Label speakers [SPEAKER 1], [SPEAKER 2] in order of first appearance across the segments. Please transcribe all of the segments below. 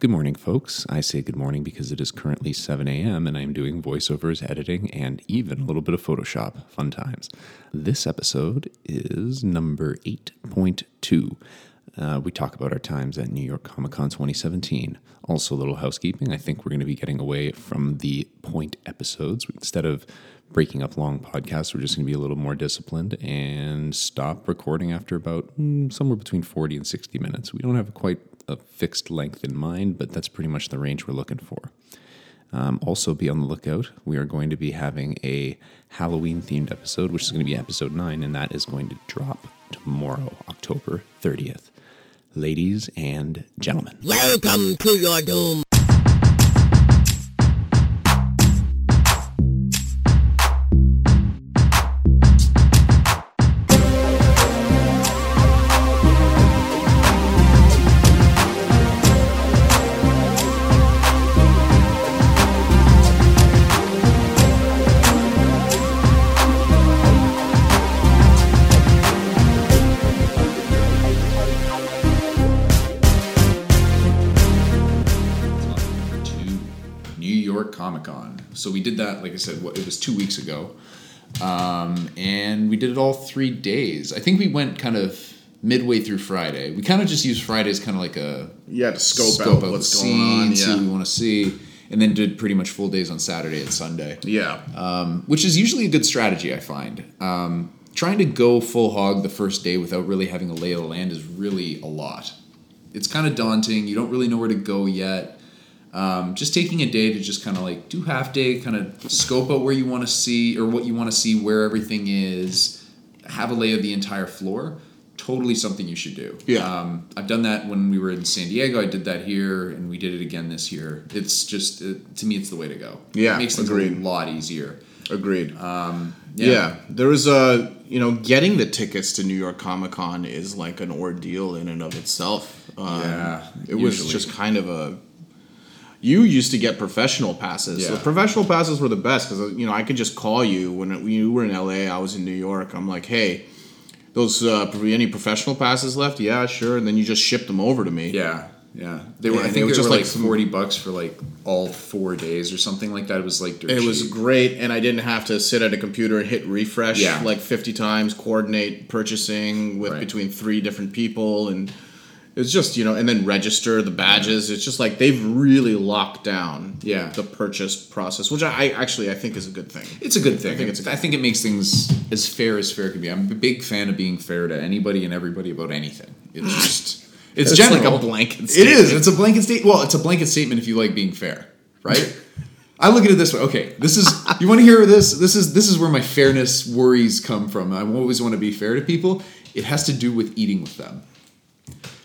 [SPEAKER 1] Good morning, folks. I say good morning because it is currently 7 a.m. and I am doing voiceovers, editing, and even a little bit of Photoshop. Fun times. This episode is number 8.2. Uh, we talk about our times at New York Comic Con 2017. Also, a little housekeeping. I think we're going to be getting away from the point episodes. Instead of breaking up long podcasts, we're just going to be a little more disciplined and stop recording after about mm, somewhere between 40 and 60 minutes. We don't have quite a fixed length in mind, but that's pretty much the range we're looking for. Um, also, be on the lookout. We are going to be having a Halloween themed episode, which is going to be episode 9, and that is going to drop tomorrow, October 30th. Ladies and gentlemen,
[SPEAKER 2] Welcome to your doom.
[SPEAKER 1] Did that, like I said, what, it was two weeks ago. Um, and we did it all three days. I think we went kind of midway through Friday. We kind of just used Friday as kind of like a
[SPEAKER 3] Yeah, to scope, out
[SPEAKER 1] the
[SPEAKER 3] what's going on. yeah.
[SPEAKER 1] see what we want to see, and then did pretty much full days on Saturday and Sunday
[SPEAKER 3] yeah.
[SPEAKER 1] um, which is usually a good strategy, I find. Um, trying to go full hog the first day without really having a lay of the land is really a lot. It's kind of daunting. You don't really know where to go yet. Um, just taking a day to just kind of like do half day, kind of scope out where you want to see or what you want to see, where everything is, have a lay of the entire floor. Totally something you should do.
[SPEAKER 3] Yeah.
[SPEAKER 1] Um, I've done that when we were in San Diego. I did that here, and we did it again this year. It's just uh, to me, it's the way to go.
[SPEAKER 3] Yeah,
[SPEAKER 1] it makes things
[SPEAKER 3] agreed.
[SPEAKER 1] a lot easier.
[SPEAKER 3] Agreed.
[SPEAKER 1] Um,
[SPEAKER 3] yeah. there was a you know getting the tickets to New York Comic Con is like an ordeal in and of itself. Um,
[SPEAKER 1] Yeah,
[SPEAKER 3] it was just kind of a. You used to get professional passes.
[SPEAKER 1] Yeah.
[SPEAKER 3] The professional passes were the best because you know I could just call you when, when you were in LA. I was in New York. I'm like, hey, those uh, any professional passes left? Yeah, sure. And then you just ship them over to me.
[SPEAKER 1] Yeah, yeah. They were. I think
[SPEAKER 3] it was just like
[SPEAKER 1] forty bucks for like all four days or something like that. It was like
[SPEAKER 3] It was great, and I didn't have to sit at a computer and hit refresh
[SPEAKER 1] Yeah.
[SPEAKER 3] like 50 times, coordinate purchasing with
[SPEAKER 1] Right.
[SPEAKER 3] between three different people, and it's just you know, and then register the badges. It's just like they've really locked down
[SPEAKER 1] Yeah.
[SPEAKER 3] the purchase process, which I, I actually I think is a good thing.
[SPEAKER 1] It's a good thing. I
[SPEAKER 3] think it's a
[SPEAKER 1] I think it makes things as fair as fair can be. I'm a big fan of being fair to anybody and everybody about anything. It's just it's,
[SPEAKER 3] It's
[SPEAKER 1] general.
[SPEAKER 3] like a blanket
[SPEAKER 1] It is. It's a blanket statement. Well, it's a blanket statement if you like being fair, right? I look at it this way. Okay, this is you want to hear this. This is this is where my fairness worries come from. I always want to be fair to people. It has to do with eating with them,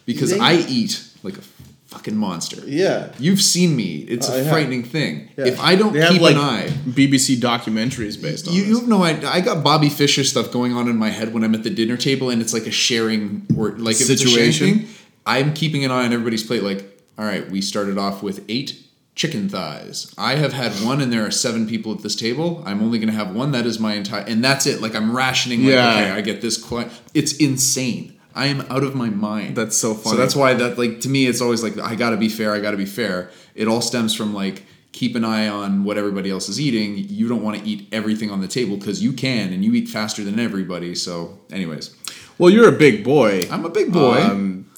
[SPEAKER 1] because
[SPEAKER 3] Eating?
[SPEAKER 1] I eat like a fucking monster.
[SPEAKER 3] Yeah.
[SPEAKER 1] You've seen me. It's
[SPEAKER 3] I
[SPEAKER 1] a
[SPEAKER 3] have.
[SPEAKER 1] frightening thing. If I don't
[SPEAKER 3] They have
[SPEAKER 1] keep
[SPEAKER 3] like
[SPEAKER 1] an eye,
[SPEAKER 3] BBC documentaries based on
[SPEAKER 1] you,
[SPEAKER 3] this.
[SPEAKER 1] you have no idea. I got Bobby Fischer stuff going on in my head when I'm at the dinner table, and it's like a sharing or like if a sharing
[SPEAKER 3] Situation.
[SPEAKER 1] thing, I'm keeping an eye on everybody's plate. Like, all right, we started off with eight chicken thighs. I have had one, and there are seven people at this table. I'm only going to have one. That is my entire, and that's it. Like I'm rationing. Like,
[SPEAKER 3] Yeah.
[SPEAKER 1] okay, I get this. Quite, it's insane. I am out of my mind.
[SPEAKER 3] That's so funny.
[SPEAKER 1] So that's why that like to me, it's always like I got to be fair. I got to be fair. It all stems from like keep an eye on what everybody else is eating. You don't want to eat everything on the table because you can, and you eat faster than everybody. So, anyways,
[SPEAKER 3] Well, you're a big boy.
[SPEAKER 1] I'm a big boy.
[SPEAKER 3] Um,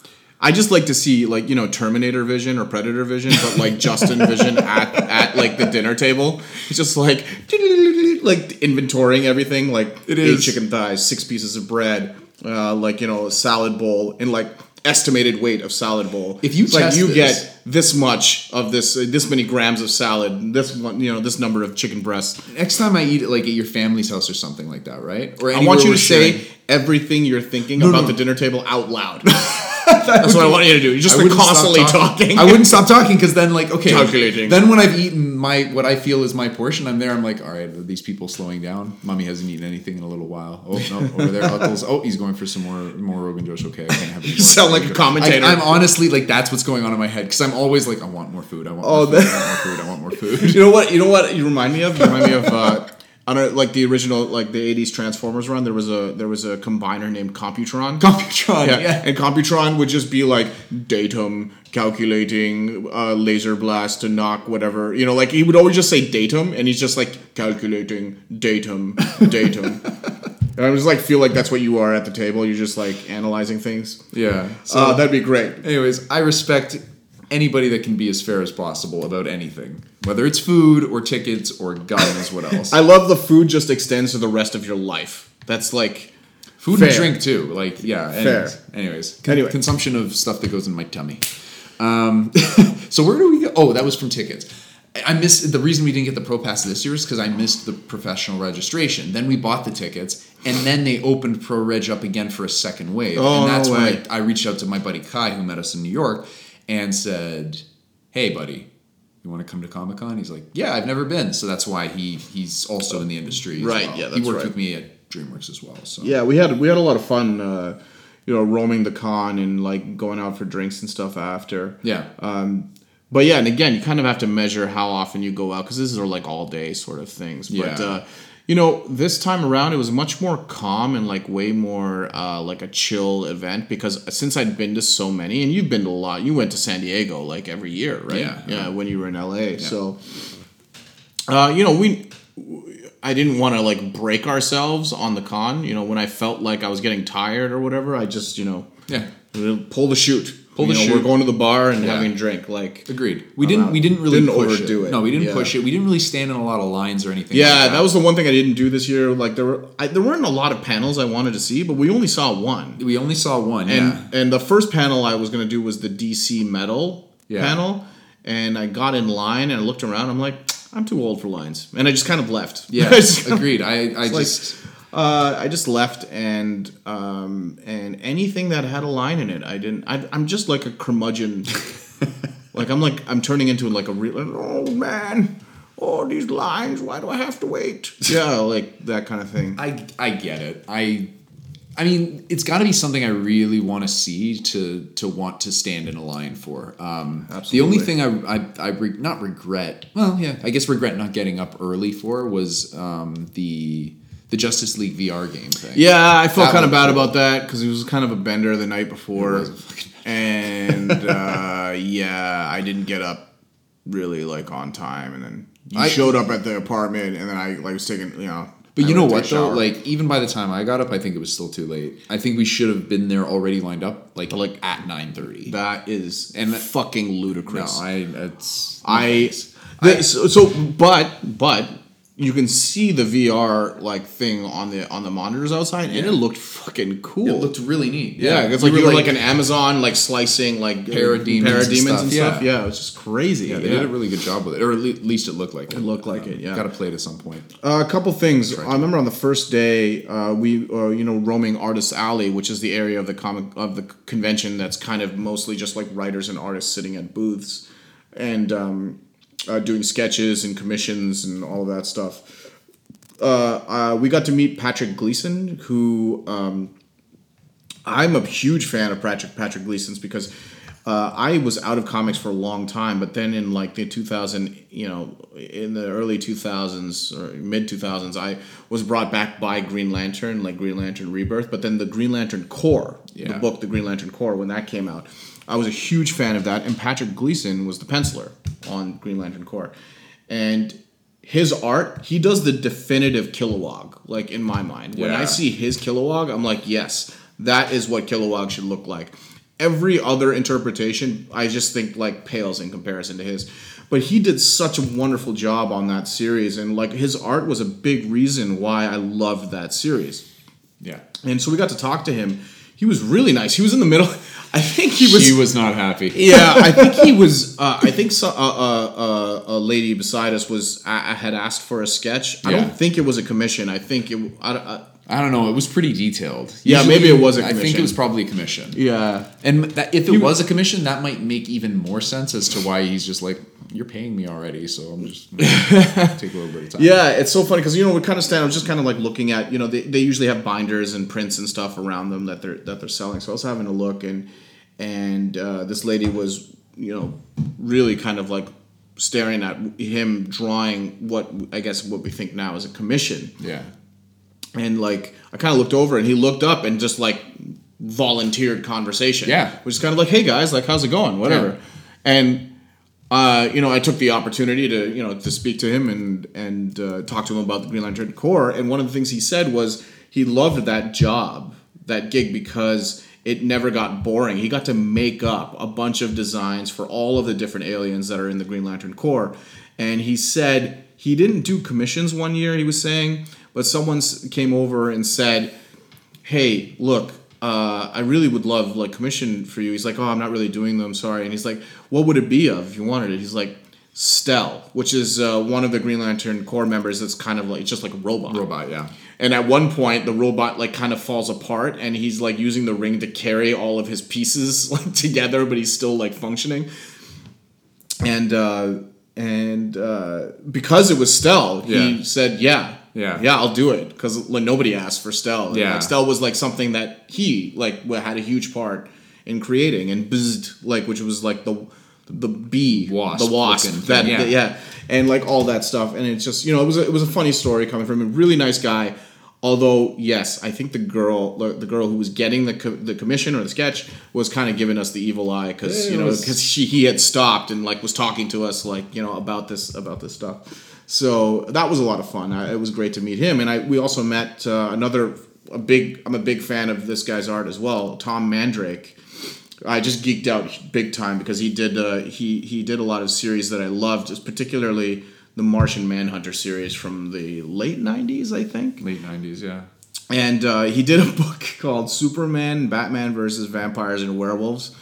[SPEAKER 3] I just like to see like you know Terminator vision or Predator vision, but like Justin vision at at like the dinner table. It's just like like inventorying everything. Like
[SPEAKER 1] It
[SPEAKER 3] eight chicken thighs, six pieces of bread, uh, like you know a salad bowl, and like estimated weight of salad bowl.
[SPEAKER 1] If you
[SPEAKER 3] like you
[SPEAKER 1] this-
[SPEAKER 3] get this much of this, uh, this many grams of salad, this one, you know, this number of chicken breasts.
[SPEAKER 1] next time I eat it, like at your family's house or something like that, right? Or
[SPEAKER 3] I want you to say
[SPEAKER 1] sharing-
[SPEAKER 3] everything you're thinking
[SPEAKER 1] No,
[SPEAKER 3] about
[SPEAKER 1] no.
[SPEAKER 3] the dinner table out loud. That's what I want you to do. You're just like constantly talking.
[SPEAKER 1] I wouldn't stop talking because then, like, okay,
[SPEAKER 3] Calculating.
[SPEAKER 1] Then when I've eaten my what I feel is my portion, I'm there. I'm like, all right, are these people slowing down? Mommy hasn't eaten anything in a little while. Oh no, over there, Uncle's. Oh, he's going for some more more Rogan Josh. Okay, I can't have.
[SPEAKER 3] You sound like a commentator.
[SPEAKER 1] I, am honestly like that's what's going on in my head because I'm always like, I want more food. I want
[SPEAKER 3] Oh,
[SPEAKER 1] more food. I want more food. I want more food.
[SPEAKER 3] You know what? You know what? You remind me of. You remind me of uh, on a, like the original like the 80s Transformers run, there was a there was a combiner named Computron.
[SPEAKER 1] Computron, yeah.
[SPEAKER 3] And Computron would just be like datum calculating uh, laser blast to knock whatever. You know, like he would always just say datum and he's just like calculating datum datum. and I just like feel like that's what you are at the table. You're just like analyzing things.
[SPEAKER 1] Yeah. So,
[SPEAKER 3] uh, that'd be great.
[SPEAKER 1] anyways, I respect anybody that can be as fair as possible about anything, whether it's food or tickets or God knows what else.
[SPEAKER 3] I love the food just extends to the rest of your life. That's like
[SPEAKER 1] Food
[SPEAKER 3] Fair.
[SPEAKER 1] and drink too. Like yeah. Anyways, anyways,
[SPEAKER 3] Anyway.
[SPEAKER 1] consumption of stuff that goes in my tummy. Um, so where do we go? Oh, that was from tickets. I I missed the reason we didn't get the pro pass this year is because I missed the professional registration. Then we bought the tickets, and then they opened pro reg up again for a second wave.
[SPEAKER 3] Oh,
[SPEAKER 1] and that's
[SPEAKER 3] no
[SPEAKER 1] when. I, I reached out to my buddy Kai, who met us in New York, and said, "Hey, buddy." You want to come to Comic Con? He's like, yeah, I've never been, so that's why he he's also in the industry.
[SPEAKER 3] Right,
[SPEAKER 1] well.
[SPEAKER 3] yeah,
[SPEAKER 1] he worked
[SPEAKER 3] right.
[SPEAKER 1] with me at DreamWorks as well. So
[SPEAKER 3] Yeah, we had we had a lot of fun, uh, you know, roaming the con and like going out for drinks and stuff after.
[SPEAKER 1] yeah,
[SPEAKER 3] Um, but yeah, and again, you kind of have to measure how often you go out because these are like all day sort of things. But
[SPEAKER 1] Yeah.
[SPEAKER 3] uh, you know, this time around it was much more calm and like way more uh, like a chill event because since I'd been to so many, and you've been to a lot. You went to San Diego like every year, right?
[SPEAKER 1] Yeah.
[SPEAKER 3] yeah, when you were in LA. So, uh, you know, we. I didn't want to like break ourselves on the con. You know, when I felt like I was getting tired or whatever, I just you know
[SPEAKER 1] yeah.
[SPEAKER 3] pull the chute.
[SPEAKER 1] Pull
[SPEAKER 3] You
[SPEAKER 1] the
[SPEAKER 3] know. We're going to the bar and
[SPEAKER 1] Yeah.
[SPEAKER 3] having a drink. Like
[SPEAKER 1] Agreed. We didn't.
[SPEAKER 3] out.
[SPEAKER 1] We didn't really
[SPEAKER 3] Didn't
[SPEAKER 1] push
[SPEAKER 3] overdo it.
[SPEAKER 1] No, we didn't
[SPEAKER 3] Yeah.
[SPEAKER 1] push it. We didn't really stand in a lot of lines or anything.
[SPEAKER 3] Yeah,
[SPEAKER 1] like
[SPEAKER 3] that was the one thing I didn't do this year. Like there were, I, there weren't a lot of panels I wanted to see, but we only saw one.
[SPEAKER 1] We only saw one.
[SPEAKER 3] And
[SPEAKER 1] yeah.
[SPEAKER 3] and the first panel I was gonna do was the DC metal panel, and I got in line and I looked around. I'm like, I'm too old for lines, and I just kind of left.
[SPEAKER 1] Yeah. Agreed. I. I
[SPEAKER 3] like-
[SPEAKER 1] just.
[SPEAKER 3] Uh, I just left, and um, and anything that had a line in it, I didn't. I, I'm just like a curmudgeon. like I'm like I'm turning into like a real. Oh man, oh these lines. Why do I have to wait? Yeah, like that kind of thing.
[SPEAKER 1] I. I get it. I. I mean, it's got to be something I really want to see to to want to stand in a line for. Um, The only thing I I, I re- not regret. Well, yeah, I guess regret not getting up early for was um, the the Justice League VR game thing.
[SPEAKER 3] Yeah, I felt
[SPEAKER 1] That
[SPEAKER 3] kind of bad
[SPEAKER 1] cool.
[SPEAKER 3] about that because it was kind of a bender the night before, and uh, yeah, I didn't get up really like on time, and then you
[SPEAKER 1] I-
[SPEAKER 3] showed up at the apartment, and then I like was taking you know.
[SPEAKER 1] But
[SPEAKER 3] I
[SPEAKER 1] you know what though? Like even by the time I got up, I think it was still too late. I think we should have been there already lined up, like like at nine thirty.
[SPEAKER 3] that is
[SPEAKER 1] And that-
[SPEAKER 3] fucking
[SPEAKER 1] No,
[SPEAKER 3] ludicrous.
[SPEAKER 1] I it's
[SPEAKER 3] I, the, so, so but but you can see the VR like thing on the on the monitors outside, and it looked fucking cool.
[SPEAKER 1] it looked really neat.
[SPEAKER 3] yeah, it's like you were like, an Amazon like slicing like
[SPEAKER 1] Parademons and
[SPEAKER 3] parademons and
[SPEAKER 1] stuff,
[SPEAKER 3] stuff.
[SPEAKER 1] yeah.
[SPEAKER 3] Yeah, it was just crazy.
[SPEAKER 1] yeah, they did a really good job with it, or at least it looked like it. It
[SPEAKER 3] looked like it, yeah.
[SPEAKER 1] Got to play it at some point.
[SPEAKER 3] Uh, a couple things. I remember on the first day, uh, we uh, you know roaming Artists Alley, which is the area of the comic of the convention that's kind of mostly just like writers and artists sitting at booths and um, uh, doing sketches and commissions and all of that stuff. Uh, uh, we got to meet Patrick Gleason, who um, I'm a huge fan of Patrick Patrick Gleason's because uh, I was out of comics for a long time, but then in like the 2000, you know, in the early 2000s or mid 2000s, I was brought back by Green Lantern, like Green Lantern Rebirth. But then the Green Lantern Corps, the book, the Green Lantern Corps, when that came out, I was a huge fan of that. And Patrick Gleason was the penciler on Green Lantern Corps, and his art, he does the definitive Kilowog, like in my mind. When I see his Kilowog, I'm like, yes, that is what Kilowog should look like. Every other interpretation, I just think like pales in comparison to his. But he did such a wonderful job on that series, and like his art was a big reason why I loved that series.
[SPEAKER 1] Yeah,
[SPEAKER 3] And so we got to talk to him. He was really nice. He was in the middle. I think he was.
[SPEAKER 1] he was not happy.
[SPEAKER 3] yeah, I think he was. Uh, I think so, uh, uh, uh, a lady beside us was uh, had asked for a sketch. I
[SPEAKER 1] Yeah.
[SPEAKER 3] don't think it was a commission. I think it. I, I,
[SPEAKER 1] don't know. It was pretty detailed.
[SPEAKER 3] Yeah, maybe it was
[SPEAKER 1] I think it was probably a commission.
[SPEAKER 3] yeah,
[SPEAKER 1] And that, if it was a commission, that might make even more sense as to why he's just like, "You're paying me already, so I'm just gonna take a little bit of time."
[SPEAKER 3] yeah. It's so funny because you know we kind of stand. I was just kind of like looking at you know they, they usually have binders and prints and stuff around them that they're that they're selling. So I was having a look and and uh, this lady was you know really kind of like staring at him drawing what I guess what we think now is a commission
[SPEAKER 1] Yeah.
[SPEAKER 3] And like I kind of looked over and he looked up and just like volunteered conversation.
[SPEAKER 1] Yeah.
[SPEAKER 3] which is kind of like, hey guys, like how's it going, whatever.
[SPEAKER 1] Yeah.
[SPEAKER 3] And uh, you know, I took the opportunity to you know to speak to him and and uh, talk to him about the Green Lantern Corps. And one of the things he said was he loved that job, that gig, because it never got boring. He got to make up a bunch of designs for all of the different aliens that are in the Green Lantern Corps. And he said he didn't do commissions one year. He was saying, but someone came over and said, "Hey, look." Uh, I really would love like commission for you. He's like, oh, I'm not really doing them. Sorry. And he's like, what would it be of if you wanted it? He's like, Stel, which is uh, one of the Green Lantern Corps members. That's kind of like it's just like a robot.
[SPEAKER 1] Robot, yeah.
[SPEAKER 3] And at one point, the robot like kind of falls apart, and he's like using the ring to carry all of his pieces like together, but he's still like functioning. And uh, and uh, because it was Stel,
[SPEAKER 1] Yeah.
[SPEAKER 3] he said, "Yeah,
[SPEAKER 1] Yeah.
[SPEAKER 3] yeah, I'll do it." Because like nobody asked for Stel. And,
[SPEAKER 1] Yeah.
[SPEAKER 3] like, Stel was like something that he like had a huge part in creating, and Bzzd, like which was like the the bee,
[SPEAKER 1] Wasp
[SPEAKER 3] the wasp,
[SPEAKER 1] looking
[SPEAKER 3] that
[SPEAKER 1] yeah.
[SPEAKER 3] yeah, and like all that stuff. And it's just you know it was a, it was a funny story coming from him. Really nice guy. Although yes, I think the girl the, the girl who was getting the co- the commission or the sketch was kind of giving us the evil eye because you know because she he had stopped and like was talking to us like you know about this about this stuff. So that was a lot of fun. I, it was great to meet him, and I we also met uh, another a big. I'm a big fan of this guy's art as well, Tom Mandrake. I just geeked out big time because he did uh, he he did a lot of series that I loved, particularly the Martian Manhunter series from the late '90s, I think.
[SPEAKER 1] Late 90s, yeah.
[SPEAKER 3] And uh, he did a book called Superman, Batman versus Vampires and Werewolves.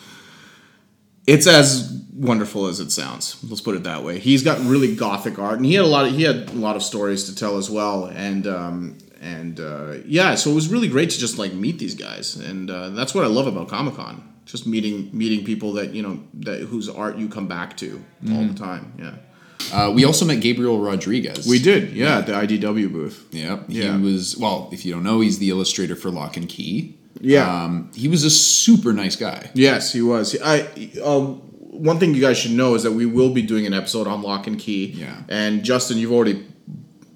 [SPEAKER 3] It's as wonderful as it sounds. Let's put it that way. He's got really gothic art, and he had a lot. Of, he had a lot of stories to tell as well. And um, and uh, yeah, so it was really great to just like meet these guys, and uh, that's what I love about Comic Con. Just meeting meeting people that you know that whose art you come back to all the time. Yeah,
[SPEAKER 1] Uh, we also met Gabriel Rodriguez.
[SPEAKER 3] we did. Yeah, at the IDW booth. Yeah.
[SPEAKER 1] He was, well, if you don't know, he's the illustrator for Locke & Key.
[SPEAKER 3] Yeah.
[SPEAKER 1] Um, he was a super nice guy.
[SPEAKER 3] Yes, he was. I um, one thing you guys should know is that we will be doing an episode on Locke & Key.
[SPEAKER 1] Yeah.
[SPEAKER 3] And Justin, you've already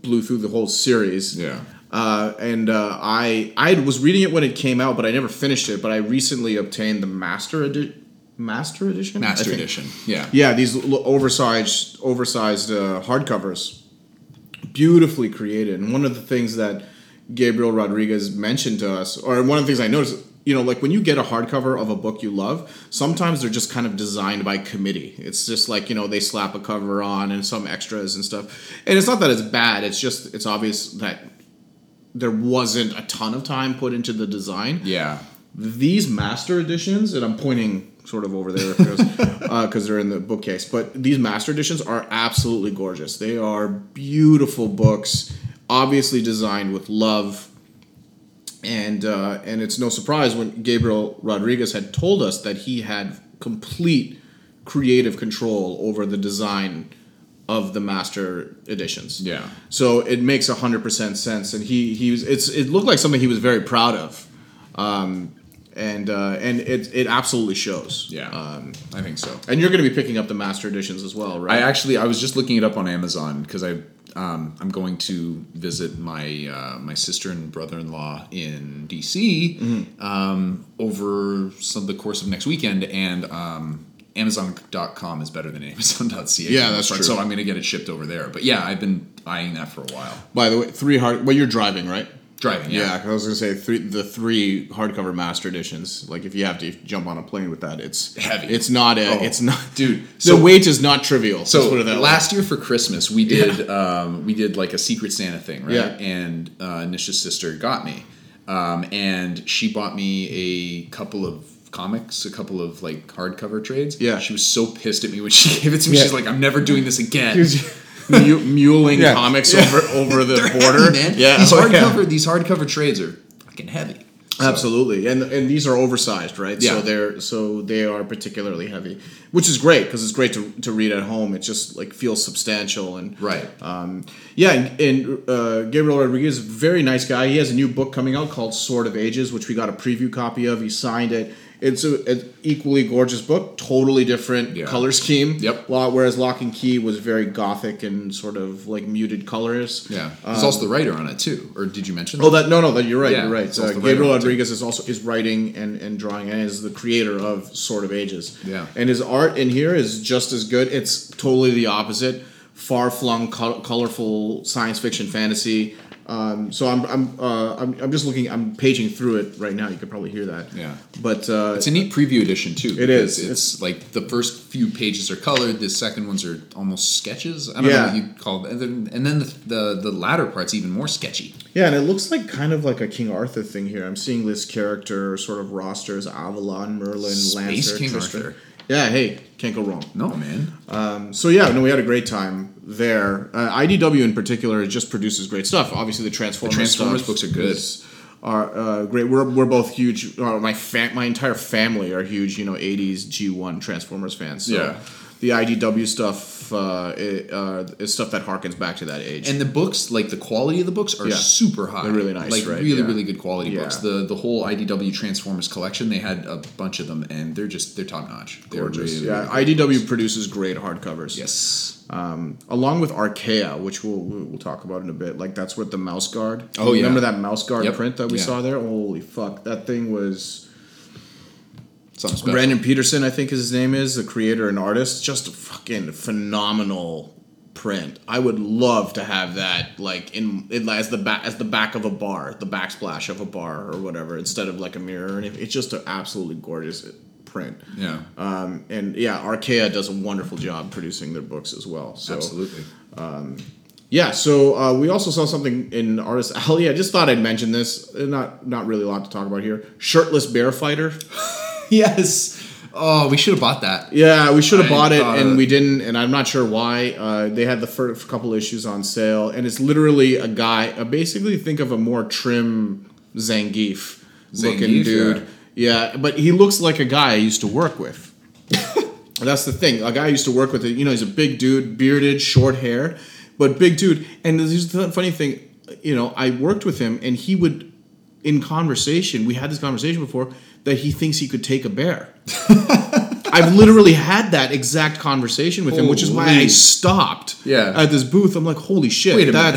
[SPEAKER 3] blew through the whole series.
[SPEAKER 1] Yeah.
[SPEAKER 3] Uh, and uh, I I was reading it when it came out, but I never finished it. But I recently obtained the master edition. Master edition.
[SPEAKER 1] Master. Edition. Yeah.
[SPEAKER 3] Yeah, these oversized oversized uh, hardcovers, beautifully created. And one of the things that Gabriel Rodriguez mentioned to us, or one of the things I noticed, you know, like when you get a hardcover of a book you love, sometimes they're just kind of designed by committee. It's just like you know they slap a cover on and some extras and stuff. And it's not that it's bad. It's just it's obvious that there wasn't a ton of time put into the design
[SPEAKER 1] Yeah.
[SPEAKER 3] these master editions, and I'm pointing sort of over there because uh, they're in the bookcase, but these master editions are absolutely gorgeous. They are beautiful books, obviously designed with love. And uh, and it's no surprise when Gabriel Rodriguez had told us that he had complete creative control over the design of the master editions.
[SPEAKER 1] Yeah.
[SPEAKER 3] So it makes hundred percent sense, and he he was it's it looked like something he was very proud of, um, and uh, and it it absolutely shows.
[SPEAKER 1] Yeah.
[SPEAKER 3] Um,
[SPEAKER 1] I think so.
[SPEAKER 3] and you're going to be picking up the master editions as well, right?
[SPEAKER 1] I actually, I was just looking it up on Amazon because I, um, I'm going to visit my uh, my sister and brother-in-law in DC
[SPEAKER 3] Mm-hmm.
[SPEAKER 1] um, over some the course of next weekend, and um, Amazon.com is better than Amazon.ca.
[SPEAKER 3] Yeah, that's right.
[SPEAKER 1] So I'm going to get it shipped over there. But yeah, I've been eyeing that for a while.
[SPEAKER 3] By the way, three hard. Well, you're driving, right?
[SPEAKER 1] Driving,
[SPEAKER 3] Yeah,
[SPEAKER 1] yeah.
[SPEAKER 3] I was gonna say three, the three hardcover master editions. Like if you have to jump on a plane with that, it's
[SPEAKER 1] Heavy.
[SPEAKER 3] It's not a.
[SPEAKER 1] Oh,
[SPEAKER 3] it's not,
[SPEAKER 1] dude,
[SPEAKER 3] The weight is not trivial.
[SPEAKER 1] So
[SPEAKER 3] that way.
[SPEAKER 1] last year for Christmas, we did um, we did like a Secret Santa thing, right?
[SPEAKER 3] Yeah.
[SPEAKER 1] And uh, Nisha's sister got me, um, and she bought me a couple of comics, a couple of like hardcover trades.
[SPEAKER 3] Yeah.
[SPEAKER 1] She was so pissed at me when she gave it to me.
[SPEAKER 3] Yeah.
[SPEAKER 1] She's like, "I'm never doing this again."
[SPEAKER 3] Mu- muling
[SPEAKER 1] Yeah.
[SPEAKER 3] comics
[SPEAKER 1] Yeah.
[SPEAKER 3] over over the
[SPEAKER 1] They're
[SPEAKER 3] border,
[SPEAKER 1] heavy, man.
[SPEAKER 3] Yeah,
[SPEAKER 1] these
[SPEAKER 3] oh, yeah.
[SPEAKER 1] hardcover these hardcover trades are fucking heavy. So-
[SPEAKER 3] Absolutely, and and these are oversized, right?
[SPEAKER 1] Yeah.
[SPEAKER 3] So they're so they are particularly heavy, which is great because it's great to, to read at home. It just like feels substantial and
[SPEAKER 1] Right.
[SPEAKER 3] Um, yeah, and, and uh, Gabriel Rodriguez, is a very nice guy. He has a new book coming out called Sword of Ages, which we got a preview copy of. He signed it. It's a, an equally gorgeous book, totally different
[SPEAKER 1] Yeah.
[SPEAKER 3] color scheme.
[SPEAKER 1] Yep.
[SPEAKER 3] Whereas Locke & Key was very gothic and sort of like muted colors.
[SPEAKER 1] Yeah, he's also the writer on it too. Or did you mention?
[SPEAKER 3] Oh, that no, no, that you're right.
[SPEAKER 1] Yeah,
[SPEAKER 3] you're right. Uh,
[SPEAKER 1] also the writer
[SPEAKER 3] Gabriel
[SPEAKER 1] on it, too.
[SPEAKER 3] Rodriguez is also is writing and, and drawing and is the creator of Sword of Ages.
[SPEAKER 1] Yeah.
[SPEAKER 3] and his art in here is just as good. It's totally the opposite. Far flung, col- colorful science fiction fantasy. Um, so I'm I'm, uh, I'm I'm just looking. I'm paging through it right now. You could probably hear that.
[SPEAKER 1] Yeah.
[SPEAKER 3] but uh,
[SPEAKER 1] It's a neat preview edition too.
[SPEAKER 3] It
[SPEAKER 1] is.
[SPEAKER 3] is.
[SPEAKER 1] It's, like the first few pages are colored. The second ones are almost sketches. I don't
[SPEAKER 3] Yeah.
[SPEAKER 1] know what you call it. And then, and then the, the the latter part's even more sketchy.
[SPEAKER 3] Yeah, and it looks like kind of like a King Arthur thing here. I'm seeing this character sort of rosters: Avalon, Merlin,
[SPEAKER 1] Space
[SPEAKER 3] Lancer,
[SPEAKER 1] King
[SPEAKER 3] Tristan.
[SPEAKER 1] Arthur.
[SPEAKER 3] Yeah, hey, can't go wrong.
[SPEAKER 1] No man.
[SPEAKER 3] So yeah, no, we had a great time there. Uh, IDW in particular just produces great stuff. Obviously, the Transformers,
[SPEAKER 1] The Transformers books are good.
[SPEAKER 3] is- Are uh, great. We're, we're both huge. Uh, my fam- my entire family are huge. You know, '80s G1 Transformers fans. So
[SPEAKER 1] Yeah.
[SPEAKER 3] The IDW stuff uh, it, uh, is stuff that harkens back to that age.
[SPEAKER 1] And the books, like the quality of the books, are
[SPEAKER 3] Yeah.
[SPEAKER 1] super high.
[SPEAKER 3] They're really nice,
[SPEAKER 1] like
[SPEAKER 3] right?
[SPEAKER 1] really,
[SPEAKER 3] Yeah.
[SPEAKER 1] really good quality
[SPEAKER 3] Yeah.
[SPEAKER 1] books. The the whole IDW Transformers collection, they had a bunch of them, and they're just they're top notch. They're
[SPEAKER 3] Gorgeous.
[SPEAKER 1] really,
[SPEAKER 3] yeah,
[SPEAKER 1] really.
[SPEAKER 3] IDW produces great hardcovers.
[SPEAKER 1] Yes.
[SPEAKER 3] Um, along with Archaia, which we'll we'll talk about in a bit. Like that's what the Mouse Guard.
[SPEAKER 1] Oh, yeah.
[SPEAKER 3] remember that Mouse Guard
[SPEAKER 1] Yep.
[SPEAKER 3] print that we saw there? Holy fuck, that thing was.
[SPEAKER 1] Something special.
[SPEAKER 3] Brandon Peterson, I think his name is, the creator and artist. Just a fucking phenomenal print. I would love to have that like in, in as the back as the back of a bar, the backsplash of a bar or whatever, instead of like a mirror. And it's just an absolutely gorgeous print.
[SPEAKER 1] Yeah.
[SPEAKER 3] Um, and yeah, Archaia does a wonderful job producing their books as well. So
[SPEAKER 1] Absolutely.
[SPEAKER 3] yeah, so uh, we also saw something in Artist Alley. I just thought I'd mention this. Uh, Not not really a lot to talk about here. Shirtless Bear Fighter.
[SPEAKER 1] Yes. Oh, we should have bought that.
[SPEAKER 3] Yeah, we should have
[SPEAKER 1] I
[SPEAKER 3] bought it and we didn't, and I'm not sure why. Uh, they had the first couple issues on sale, and it's literally a guy. Uh, basically, think of a more trim Zangief looking dude. Yeah. but he looks like a guy I used to work with. That's the thing. A guy I used to work with, you know, he's a big dude, bearded, short hair, but big dude. And this is the funny thing, you know, I worked with him, and he would, in conversation, we had this conversation before that he thinks he could take a bear. I've literally had that exact conversation with him, which is why I stopped
[SPEAKER 1] Yeah.
[SPEAKER 3] at this booth. I'm like, holy shit,
[SPEAKER 1] Wait a minute.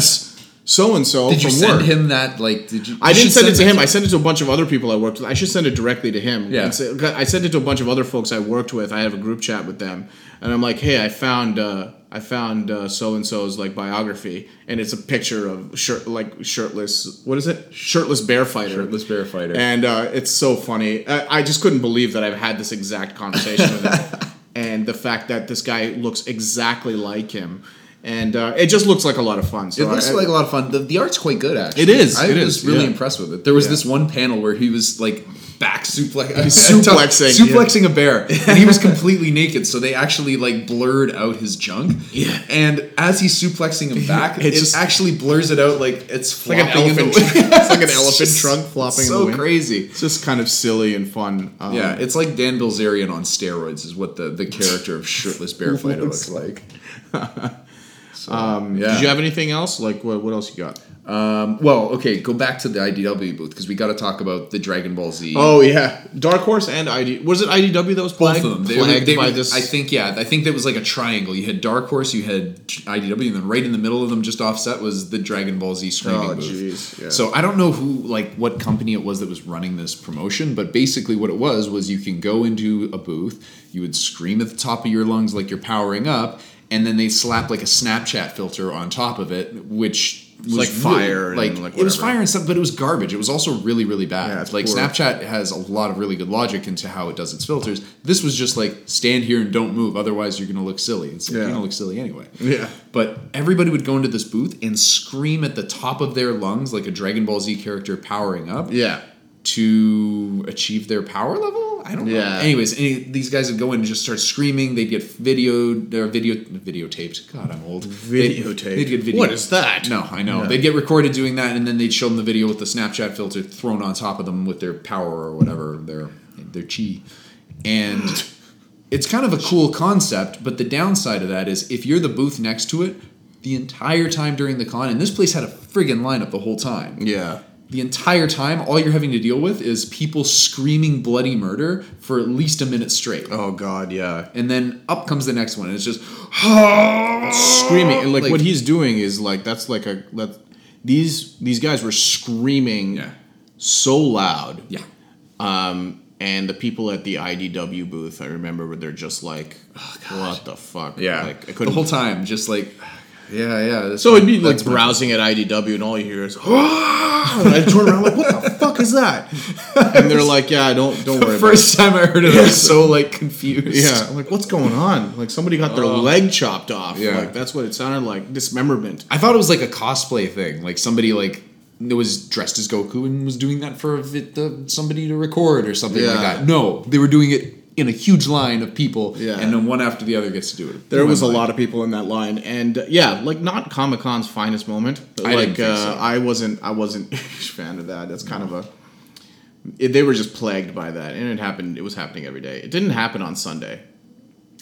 [SPEAKER 3] So and so
[SPEAKER 1] Did you send
[SPEAKER 3] work.
[SPEAKER 1] him that? Like, did you?
[SPEAKER 3] I
[SPEAKER 1] you
[SPEAKER 3] didn't
[SPEAKER 1] should
[SPEAKER 3] send it to him.
[SPEAKER 1] that
[SPEAKER 3] I sent it to a bunch of other people I worked with. I should send it directly to him.
[SPEAKER 1] Yeah.
[SPEAKER 3] Say- I sent it to a bunch of other folks I worked with. I have a group chat with them, and I'm like, "Hey, I found uh, I found so and so's like biography, and it's a picture of shirt like shirtless. What is it? Shirtless bear fighter.
[SPEAKER 1] Shirtless bear fighter.
[SPEAKER 3] And uh, it's so funny. I, I just couldn't believe that I've had this exact conversation with him, and the fact that this guy looks exactly like him. And uh, it just looks like a lot of fun. So
[SPEAKER 1] It looks
[SPEAKER 3] I-
[SPEAKER 1] like a lot of fun. The, the art's quite good, actually.
[SPEAKER 3] It is,
[SPEAKER 1] I
[SPEAKER 3] it
[SPEAKER 1] was
[SPEAKER 3] is,
[SPEAKER 1] really
[SPEAKER 3] yeah.
[SPEAKER 1] impressed with it. There was
[SPEAKER 3] Yeah.
[SPEAKER 1] this one panel where he was like back suplex,
[SPEAKER 3] suplexing,
[SPEAKER 1] suplexing a bear, and he was completely naked. So they actually like blurred out his junk.
[SPEAKER 3] Yeah.
[SPEAKER 1] And as he's suplexing him back, it
[SPEAKER 3] just-
[SPEAKER 1] actually blurs it out like it's
[SPEAKER 3] like an
[SPEAKER 1] flopping in the
[SPEAKER 3] elephant. it's like an elephant trunk flopping. in
[SPEAKER 1] So
[SPEAKER 3] the wind.
[SPEAKER 1] crazy.
[SPEAKER 3] It's just kind of silly and fun. Um,
[SPEAKER 1] Yeah, it's like Dan Bilzerian on steroids is what the, the character of shirtless bear fighter looks like. So, um, yeah.
[SPEAKER 3] Did you have anything else? Like what? What else you got?
[SPEAKER 1] Um, well, okay, go back to the IDW booth because we got to talk about the Dragon Ball Z.
[SPEAKER 3] Oh yeah, Dark Horse and ID. Was it IDW that was
[SPEAKER 1] both
[SPEAKER 3] plagued,
[SPEAKER 1] of them. They, were-
[SPEAKER 3] plagued
[SPEAKER 1] they
[SPEAKER 3] by this?
[SPEAKER 1] I think yeah. I think that was like a triangle. You had Dark Horse, you had IDW, and then right in the middle of them, just offset, was the Dragon Ball Z screaming
[SPEAKER 3] Oh,
[SPEAKER 1] booth.
[SPEAKER 3] jeez, yeah.
[SPEAKER 1] So I don't know who, like, what company it was that was running this promotion, but basically what it was was you can go into a booth, you would scream at the top of your lungs like you're powering up, and then they slap like a Snapchat filter on top of it, which was
[SPEAKER 3] like
[SPEAKER 1] really-
[SPEAKER 3] fire and,
[SPEAKER 1] like,
[SPEAKER 3] like,
[SPEAKER 1] it was fire and stuff, but it was garbage. It was also really really bad.
[SPEAKER 3] Yeah,
[SPEAKER 1] like
[SPEAKER 3] poor.
[SPEAKER 1] Snapchat has a lot of really good logic into how it does its filters. This was just like stand here and don't move, otherwise you're gonna look silly. It's like,
[SPEAKER 3] Yeah.
[SPEAKER 1] you're gonna look silly anyway.
[SPEAKER 3] Yeah.
[SPEAKER 1] But everybody would go into this booth and scream at the top of their lungs like a Dragon Ball Z character powering up
[SPEAKER 3] yeah.
[SPEAKER 1] To achieve their power level. I don't know.
[SPEAKER 3] Yeah.
[SPEAKER 1] Anyways, any, these guys would go in and just start screaming. They'd get videoed, or video videotaped. God, I'm old. They'd-
[SPEAKER 3] Videotaped?
[SPEAKER 1] They'd, get video.
[SPEAKER 3] What is that?
[SPEAKER 1] No, I know.
[SPEAKER 3] Yeah.
[SPEAKER 1] They'd get recorded doing that, and then they'd show them the video with the Snapchat filter thrown on top of them with their power or whatever their their chi, and it's kind of a cool concept. But the downside of that is if you're the booth next to it the entire time during the con, and this place had a friggin' lineup the whole time
[SPEAKER 3] Yeah.
[SPEAKER 1] The entire time, all you're having to deal with is people screaming bloody murder for at least a minute straight.
[SPEAKER 3] Oh God, yeah.
[SPEAKER 1] And then up comes the next one, and it's just
[SPEAKER 3] screaming and like,
[SPEAKER 1] Like-
[SPEAKER 3] what he's doing is like that's like a that these these guys were screaming
[SPEAKER 1] Yeah.
[SPEAKER 3] so loud
[SPEAKER 1] yeah.
[SPEAKER 3] um and the people at the IDW booth I remember they're just like what the fuck Yeah. like I
[SPEAKER 1] the
[SPEAKER 3] couldn't
[SPEAKER 1] whole time, just like, yeah, yeah.
[SPEAKER 3] so it'd be like browsing at IDW and all you hear is ah! and I turn around like what the fuck is that? And they're like yeah don't don't worry
[SPEAKER 1] first time I heard it, I was so like confused.
[SPEAKER 3] yeah. I'm like what's going on? Like somebody got their leg chopped off.
[SPEAKER 1] Yeah.
[SPEAKER 3] like that's what it sounded like. Dismemberment.
[SPEAKER 1] I thought it was like a cosplay thing, like somebody like that was dressed as Goku and was doing that for the, somebody to record or something like that. No, they were doing it in a huge line of people,
[SPEAKER 3] Yeah.
[SPEAKER 1] and then one after the other gets to do it.
[SPEAKER 3] There was a lot of people in that line, and uh, yeah, like not Comic Con's finest moment.
[SPEAKER 1] I
[SPEAKER 3] like
[SPEAKER 1] didn't think
[SPEAKER 3] uh,
[SPEAKER 1] so.
[SPEAKER 3] I wasn't, I wasn't a huge fan of that. That's kind of a. It, they were just plagued by that, and it happened. It was happening every day. It didn't happen on Sunday.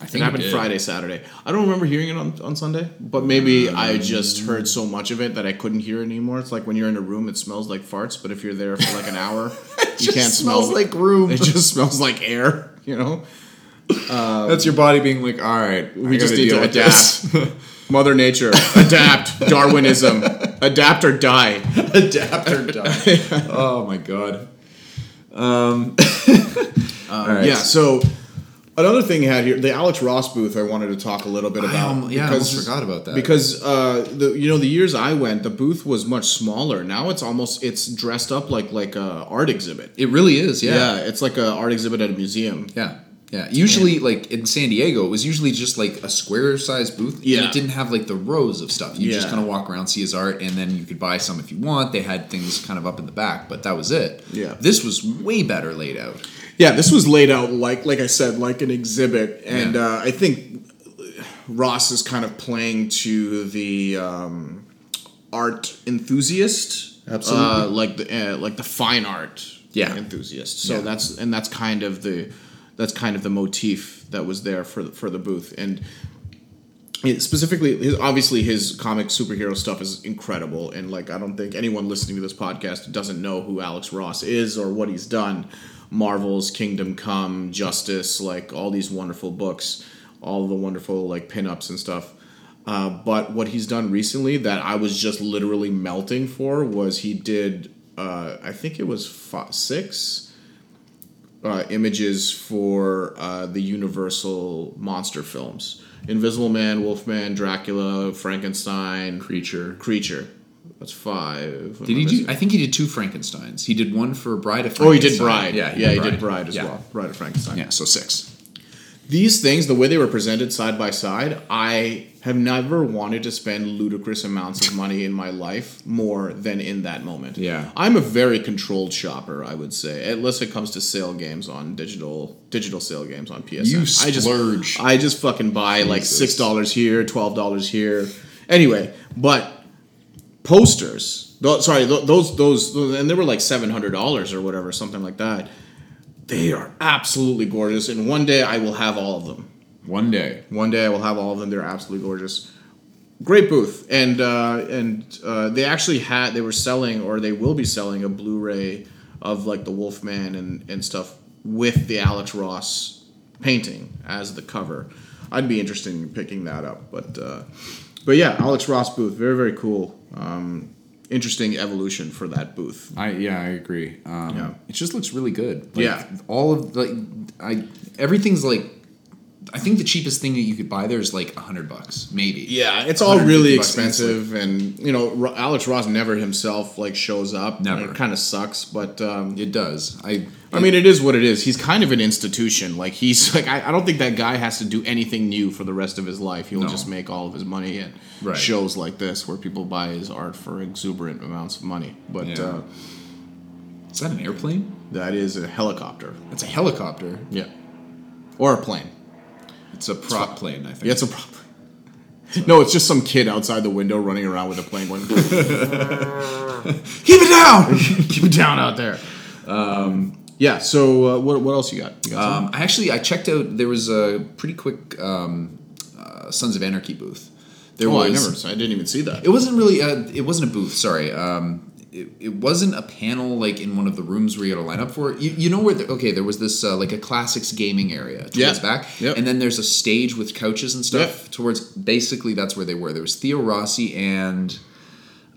[SPEAKER 1] I
[SPEAKER 3] It
[SPEAKER 1] think
[SPEAKER 3] happened
[SPEAKER 1] did.
[SPEAKER 3] Friday, Saturday. I don't remember hearing it on, on Sunday, but maybe I just heard so much of it that I couldn't hear it anymore. It's like when you're in a room, it smells like farts, but if you're there for like an hour, you
[SPEAKER 1] just
[SPEAKER 3] can't
[SPEAKER 1] smells
[SPEAKER 3] smell
[SPEAKER 1] like room.
[SPEAKER 3] It just smells like air. You know.
[SPEAKER 1] That's your body being like, all right,
[SPEAKER 3] We just need to adapt. Mother Nature, adapt. Darwinism, adapt or die.
[SPEAKER 1] adapt or die. oh my god. Um, right.
[SPEAKER 3] Yeah. So another thing you had here, the Alex Ross booth. I wanted to talk a little bit
[SPEAKER 1] I
[SPEAKER 3] about.
[SPEAKER 1] almo- yeah, I almost forgot about that.
[SPEAKER 3] Because uh, the you know the years I went, the booth was much smaller. Now it's almost it's dressed up like like a art exhibit.
[SPEAKER 1] It really is.
[SPEAKER 3] Yeah,
[SPEAKER 1] Yeah.
[SPEAKER 3] it's like a art exhibit at a museum.
[SPEAKER 1] Yeah. Yeah. Usually, like in San Diego, it was usually just like a square sized booth.
[SPEAKER 3] Yeah.
[SPEAKER 1] And it didn't have like the rows of stuff. You just kind of walk around, see his art, and then you could buy some if you want. They had things kind of up in the back, but that was it.
[SPEAKER 3] Yeah.
[SPEAKER 1] This was way better laid out.
[SPEAKER 3] Yeah, this was laid out like like I said, like an exhibit, and
[SPEAKER 1] Yeah.
[SPEAKER 3] uh, I think Ross is kind of playing to the um, art enthusiast,
[SPEAKER 1] Absolutely.
[SPEAKER 3] uh, like the uh, like the fine art
[SPEAKER 1] Yeah.
[SPEAKER 3] enthusiast. So
[SPEAKER 1] Yeah.
[SPEAKER 3] that's and that's kind of the that's kind of the motif that was there for the, for the booth, and it- specifically his obviously his comic superhero stuff is incredible and like i don't think anyone listening to this podcast doesn't know who alex ross is or what he's done marvel's kingdom come justice like all these wonderful books all the wonderful like pinups and stuff uh, but what he's done recently that i was just literally melting for was he did uh, i think it was fi six uh, images for uh, the Universal monster films: Invisible Man, Wolfman, Dracula, Frankenstein,
[SPEAKER 1] Creature.
[SPEAKER 3] Creature. That's five.
[SPEAKER 1] Did he do? I think he did two Frankenstein's. He did one for Bride of Frankenstein.
[SPEAKER 3] Oh, he did Bride.
[SPEAKER 1] Yeah,
[SPEAKER 3] yeah, he did Bride as
[SPEAKER 1] Yeah.
[SPEAKER 3] well. Bride of Frankenstein.
[SPEAKER 1] Yeah, so six.
[SPEAKER 3] These things, the way they were presented side by side, I have never wanted to spend ludicrous amounts of money in my life more than in that moment.
[SPEAKER 1] Yeah.
[SPEAKER 3] I'm a very controlled shopper, I would say, unless it comes to sale games on digital digital sale games on PSN.
[SPEAKER 1] You
[SPEAKER 3] I just
[SPEAKER 1] splurge.
[SPEAKER 3] I just fucking buy like six dollars here, twelve dollars here. Anyway, but posters. sorry, tho- those, those those and they were like seven hundred dollars or whatever, something like that. They are absolutely gorgeous, and one day I will have all of them.
[SPEAKER 1] One day.
[SPEAKER 3] One day I will have all of them. They're absolutely gorgeous. Great booth, and uh, and uh, they actually had they were selling or they will be selling a Blu-ray of like the Wolfman and and stuff with the Alex Ross painting as the cover. I'd be interested in picking that up, but uh, but yeah, Alex Ross booth, very very cool. Um, interesting evolution for that booth.
[SPEAKER 1] I yeah, I agree. Um,
[SPEAKER 3] Yeah.
[SPEAKER 1] it just looks really good. Like,
[SPEAKER 3] Yeah.
[SPEAKER 1] all of like I everything's like. I think the cheapest thing that you could buy there is like a hundred bucks, maybe.
[SPEAKER 3] Yeah, it's all really
[SPEAKER 1] 150 bucks, and
[SPEAKER 3] expensive, and you know Ro- Alex Ross never himself like shows up.
[SPEAKER 1] Never.
[SPEAKER 3] it kind of sucks, but um,
[SPEAKER 1] It does. I.
[SPEAKER 3] I mean, it is what it is. He's kind of an institution. Like he's like I, I don't think that guy has to do anything new for the rest of his life. He'll
[SPEAKER 1] No.
[SPEAKER 3] just make all of his money at
[SPEAKER 1] Right.
[SPEAKER 3] shows like this where people buy his art for exuberant amounts of money. But
[SPEAKER 1] Yeah.
[SPEAKER 3] uh,
[SPEAKER 1] is that an airplane?
[SPEAKER 3] that is a helicopter.
[SPEAKER 1] That's a helicopter.
[SPEAKER 3] Yeah, or a plane.
[SPEAKER 1] It's a prop plane. I think.
[SPEAKER 3] Yeah, it's a problem. No, it's just some kid outside the window running around with a plane going.
[SPEAKER 1] Keep it down.
[SPEAKER 3] Keep it down out there. Um, yeah. So uh, what what else you got? You got?
[SPEAKER 1] Um, I actually I checked out. There was a pretty quick um, uh, Sons of Anarchy booth. There
[SPEAKER 3] oh, I
[SPEAKER 1] was.
[SPEAKER 3] never. I didn't even see that.
[SPEAKER 1] It wasn't really. A, it wasn't a booth. Sorry. Um, it, it wasn't a panel like in one of the rooms where you had to line up for it. You, you know where the, okay there was this uh, like a classics gaming area towards
[SPEAKER 3] Yeah.
[SPEAKER 1] back,
[SPEAKER 3] Yep.
[SPEAKER 1] and then there's a stage with couches and stuff
[SPEAKER 3] Yep.
[SPEAKER 1] towards. Basically, that's where they were. There was Theo Rossi and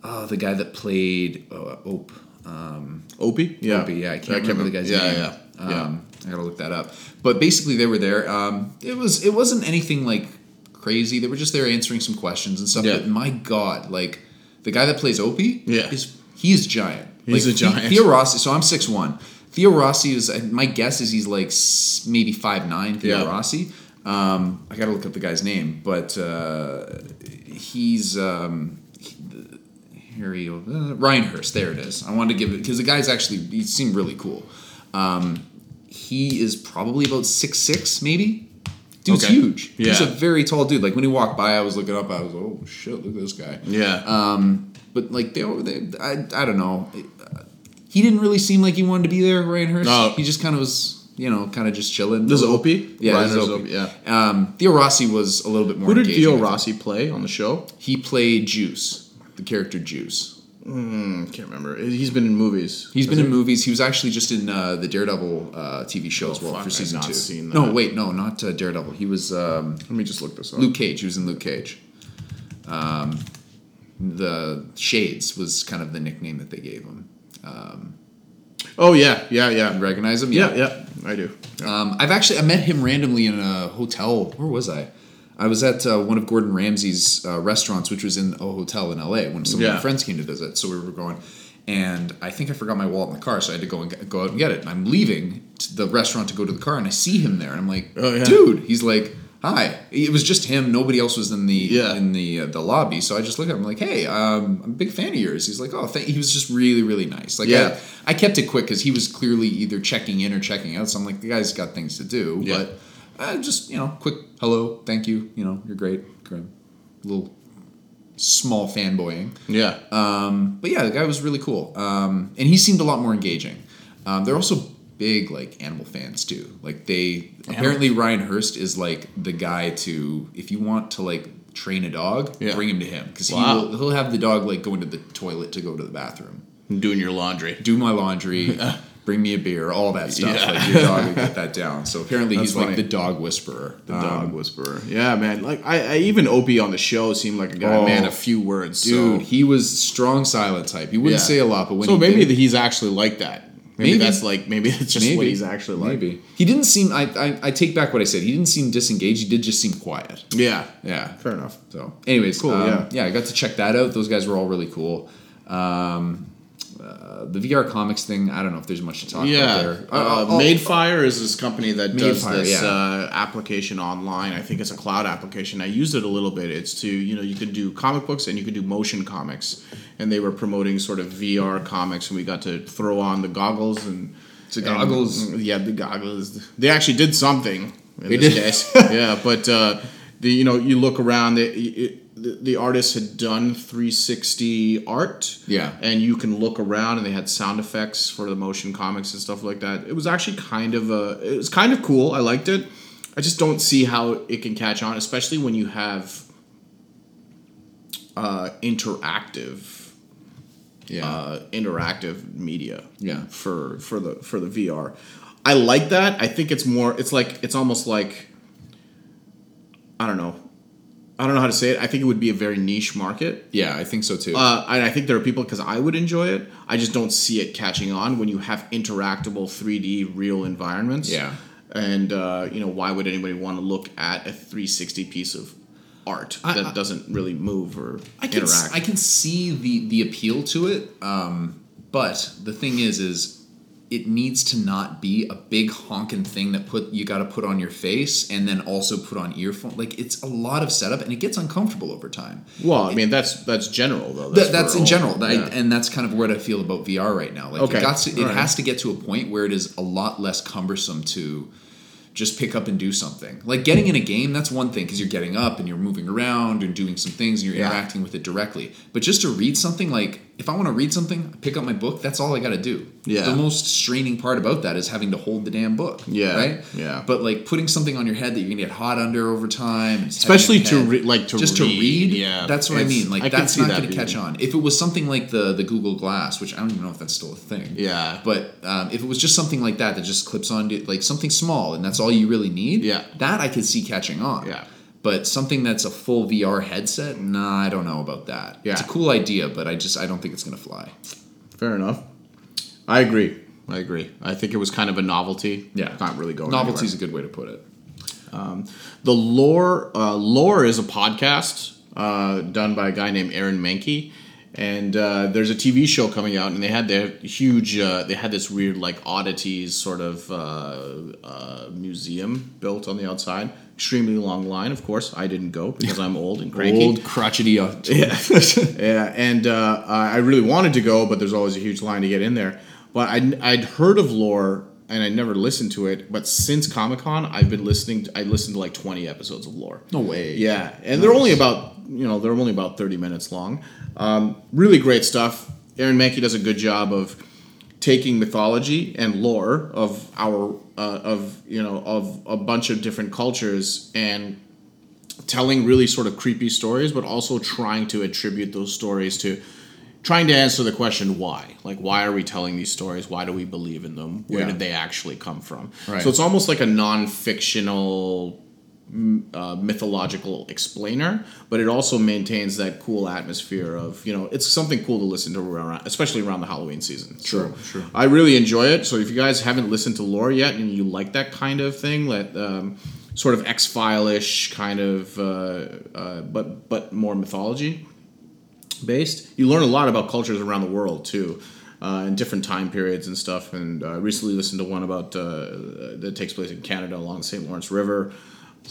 [SPEAKER 1] oh, the guy that played uh, Ope. Um,
[SPEAKER 3] Opie? Yeah.
[SPEAKER 1] Opie, yeah, I can't remember the guy's
[SPEAKER 3] yeah,
[SPEAKER 1] name.
[SPEAKER 3] Yeah, yeah.
[SPEAKER 1] Um, I gotta look that up. But basically, they were there. Um, it was it wasn't anything like crazy. They were just there answering some questions and stuff.
[SPEAKER 3] Yeah.
[SPEAKER 1] But my God, like the guy that plays Opie,
[SPEAKER 3] Yeah.
[SPEAKER 1] is he is giant.
[SPEAKER 3] He's
[SPEAKER 1] like,
[SPEAKER 3] a giant.
[SPEAKER 1] Theo Rossi. So I'm six one. Theo Rossi is my guess is he's like maybe five nine. Theo
[SPEAKER 3] Yeah.
[SPEAKER 1] Rossi. Um, I gotta look up the guy's name, but uh, he's um, Harry uh, Ryan Hurst. There it is. I wanted to give it because the guy's actually he seemed really cool. Um, he is probably about six six, maybe. Dude's
[SPEAKER 3] Okay.
[SPEAKER 1] huge. He's a very tall dude. Like when he walked by, I was looking up. I was, like, oh shit, look at this guy.
[SPEAKER 3] Yeah.
[SPEAKER 1] Um, but like they, they I, I don't know. He didn't really seem like he wanted to be there, Ryan Hurst.
[SPEAKER 3] No.
[SPEAKER 1] He just kind of was, you know, kind of just chilling.
[SPEAKER 3] This is
[SPEAKER 1] a little-
[SPEAKER 3] Opie?
[SPEAKER 1] Yeah,
[SPEAKER 3] Ryan
[SPEAKER 1] this Opie.
[SPEAKER 3] Yeah.
[SPEAKER 1] Um, Theo Rossi was a little bit more.
[SPEAKER 3] Who did Theo Rossi play on the show?
[SPEAKER 1] He played Juice, the character Juice.
[SPEAKER 3] I can't remember. He's been in movies.
[SPEAKER 1] He's been in movies. He was actually just in uh, the Daredevil uh, TV show
[SPEAKER 3] Oh,
[SPEAKER 1] as well
[SPEAKER 3] fuck,
[SPEAKER 1] for season two. No, wait, no, not uh, Daredevil. He was um,
[SPEAKER 3] Let me just look this up.
[SPEAKER 1] Luke Cage. He was in Luke Cage. Um, the Shades was kind of the nickname that they gave him.
[SPEAKER 3] Oh yeah, yeah, yeah.
[SPEAKER 1] Recognize him?
[SPEAKER 3] Yeah, yeah, I do.
[SPEAKER 1] Um, I've actually I met him randomly in a hotel. Where was I? I was at uh, one of Gordon Ramsay's uh, restaurants, which was in a hotel in LA when some of my friends came to visit. So we were going, and I think I forgot my wallet in the car, so I had to go and get, go out and get it. And I'm leaving to the restaurant to go to the car, and I see him there, and I'm like,
[SPEAKER 3] Oh, yeah.
[SPEAKER 1] dude. He's like, hi. It was just him. Nobody else was in the
[SPEAKER 3] Yeah.
[SPEAKER 1] in the uh, the lobby. So I just look at him like, hey, um, I'm a big fan of yours. He's like, oh, thank. He was just really really nice. Like,
[SPEAKER 3] Yeah.
[SPEAKER 1] I, I kept it quick because he was clearly either checking in or checking out. So I'm like, the guy's got things to do.
[SPEAKER 3] Yeah.
[SPEAKER 1] But uh, just you know, quick hello, thank you. You know, you're great. Great. Little small fanboying.
[SPEAKER 3] Yeah.
[SPEAKER 1] Um, but yeah, the guy was really cool, um, and he seemed a lot more engaging. Um, they're also big like animal fans too. Like they apparently Ryan Hurst is like the guy to if you want to like train a dog,
[SPEAKER 3] Yeah.
[SPEAKER 1] bring him to him because
[SPEAKER 3] Wow.
[SPEAKER 1] he will he'll have the dog like go into the toilet to go to the bathroom,
[SPEAKER 3] doing your laundry.
[SPEAKER 1] do my laundry. Bring me a beer, all that stuff.
[SPEAKER 3] Yeah.
[SPEAKER 1] Like your dog would get that down. So apparently
[SPEAKER 3] That's
[SPEAKER 1] he's like the dog whisperer.
[SPEAKER 3] The
[SPEAKER 1] Um,
[SPEAKER 3] dog whisperer. Yeah, man. Like I, I even Opie on the show seemed like a guy,
[SPEAKER 1] Oh,
[SPEAKER 3] man, a few words.
[SPEAKER 1] Dude,
[SPEAKER 3] so.
[SPEAKER 1] he was strong silent type. He wouldn't
[SPEAKER 3] Yeah.
[SPEAKER 1] say a lot, but when
[SPEAKER 3] so maybe
[SPEAKER 1] did,
[SPEAKER 3] he's actually like that. Maybe,
[SPEAKER 1] Maybe.
[SPEAKER 3] that's like maybe it's just what he's actually like.
[SPEAKER 1] Maybe he didn't seem. I, I I take back what I said. He didn't seem disengaged. He did just seem quiet.
[SPEAKER 3] Yeah.
[SPEAKER 1] Yeah.
[SPEAKER 3] Fair enough.
[SPEAKER 1] So, anyways,
[SPEAKER 3] Cool,
[SPEAKER 1] um,
[SPEAKER 3] yeah.
[SPEAKER 1] yeah, I got to check that out. Those guys were all really cool. Um, uh, the VR comics thing. I don't know if there's much to talk
[SPEAKER 3] Yeah,
[SPEAKER 1] about there.
[SPEAKER 3] uh,
[SPEAKER 1] Uh,
[SPEAKER 3] Madefire is this company that does this
[SPEAKER 1] yeah.
[SPEAKER 3] uh, application online. I think it's a cloud application. I used it a little bit. It's to you know you could do comic books and you could do motion comics, and they were promoting sort of VR comics, and we got to throw on the goggles and
[SPEAKER 1] The
[SPEAKER 3] and-
[SPEAKER 1] goggles.
[SPEAKER 3] yeah, the goggles. They actually did something in
[SPEAKER 1] They
[SPEAKER 3] this
[SPEAKER 1] did.
[SPEAKER 3] yeah, but uh, the you know you look around it. it the, the artist had done 360 art
[SPEAKER 1] Yeah.
[SPEAKER 3] and you can look around and they had sound effects for the motion comics and stuff like that it was actually kind of a it was kind of cool i liked it i just don't see how it can catch on especially when you have uh, interactive
[SPEAKER 1] yeah.
[SPEAKER 3] uh, interactive media
[SPEAKER 1] Yeah.
[SPEAKER 3] for for the for the vr i like that i think it's more it's like it's almost like i don't know i don't know how to say it i think it would be a very niche market
[SPEAKER 1] yeah, I think so too.
[SPEAKER 3] uh, and I think there are people because I would enjoy it. I just don't see it catching on when you have interactable 3D real environments.
[SPEAKER 1] Yeah.
[SPEAKER 3] And uh, you know why would anybody want to look at a 360 piece of art
[SPEAKER 1] I-
[SPEAKER 3] that
[SPEAKER 1] I-
[SPEAKER 3] doesn't really move or
[SPEAKER 1] I can
[SPEAKER 3] interact?
[SPEAKER 1] I can see the the appeal to it, um, but the thing is, is it needs to not be a big honking thing that put you got to put on your face and then also put on earphone. Like it's a lot of setup and it gets uncomfortable over time.
[SPEAKER 3] well, I mean that's that's general though.
[SPEAKER 1] That, that's in
[SPEAKER 3] all-
[SPEAKER 1] general, I- and that's kind of what I feel about VR right now. Like
[SPEAKER 3] Okay,
[SPEAKER 1] it, got to, it
[SPEAKER 3] alright.
[SPEAKER 1] has to get to a point where it is a lot less cumbersome to just pick up and do something. Like getting in a game, that's one thing because you're getting up and you're moving around and doing some things and you're
[SPEAKER 3] Yeah.
[SPEAKER 1] interacting with it directly. But just to read something, like if I want to read something, I pick up my book. That's all I got to do.
[SPEAKER 3] Yeah.
[SPEAKER 1] The most straining part about that is having to hold the damn book.
[SPEAKER 3] Yeah,
[SPEAKER 1] Right.
[SPEAKER 3] yeah.
[SPEAKER 1] But like putting something on your head that you're gonna get hot under over time,
[SPEAKER 3] Especially to re- like, to read.
[SPEAKER 1] just
[SPEAKER 3] read,
[SPEAKER 1] to read.
[SPEAKER 3] yeah.
[SPEAKER 1] That's what I mean. Like
[SPEAKER 3] I
[SPEAKER 1] that's not
[SPEAKER 3] that
[SPEAKER 1] gonna catch on. If it was something like the the Google Glass, which I don't even know if that's still a thing.
[SPEAKER 3] Yeah.
[SPEAKER 1] But um, if it was just something like that that just clips on to like something small and that's all you really need.
[SPEAKER 3] Yeah.
[SPEAKER 1] That I could see catching on.
[SPEAKER 3] Yeah.
[SPEAKER 1] But something that's a full VR headset, nah, I don't know about that.
[SPEAKER 3] Yeah.
[SPEAKER 1] It's a cool idea, but I just I don't think it's gonna fly.
[SPEAKER 3] Fair enough. I agree. I agree. I think it was kind of a novelty.
[SPEAKER 1] Yeah.
[SPEAKER 3] Not really going
[SPEAKER 1] Novelty's
[SPEAKER 3] anywhere.
[SPEAKER 1] a good way to put it.
[SPEAKER 3] The lore uh, lore is a podcast uh, done by a guy named Aaron Mahnke, and uh, there's a TV show coming out, and they had their huge. Uh, they had this weird like oddities sort of uh, uh, museum built on the outside. Extremely long line, of course. I didn't go because I'm old and cranky.
[SPEAKER 1] Old crotchety. Uh,
[SPEAKER 3] Yeah, yeah, and uh, I really wanted to go, but there's always a huge line to get in there. But I'd, I'd heard of Lore, and I never listened to it. But since Comic Con, I've been listening. To, I listened to like 20 episodes of Lore.
[SPEAKER 1] No way.
[SPEAKER 3] Yeah, and they're only about you know they're only about 30 minutes long. Um, really great stuff. Aaron Mahnke does a good job of taking mythology and lore of our uh, of you know of a bunch of different cultures and telling really sort of creepy stories, but also trying to attribute those stories to trying to answer the question why. Like, why are we telling these stories? Why do we believe in them? Where
[SPEAKER 1] Yeah.
[SPEAKER 3] did they actually come from?
[SPEAKER 1] Right.
[SPEAKER 3] So it's almost like a non fictional. Uh, mythological explainer, but it also maintains that cool atmosphere of you know it's something cool to listen to around, especially around the Halloween season.
[SPEAKER 1] Sure,
[SPEAKER 3] So
[SPEAKER 1] sure.
[SPEAKER 3] I really enjoy it. So if you guys haven't listened to lore yet and you like that kind of thing, that um, sort of X File ish kind of, uh, uh, but but more mythology based, you learn a lot about cultures around the world too. Uh, in different time periods and stuff, and uh, recently listened to one about uh, that takes place in Canada along the St. Lawrence River,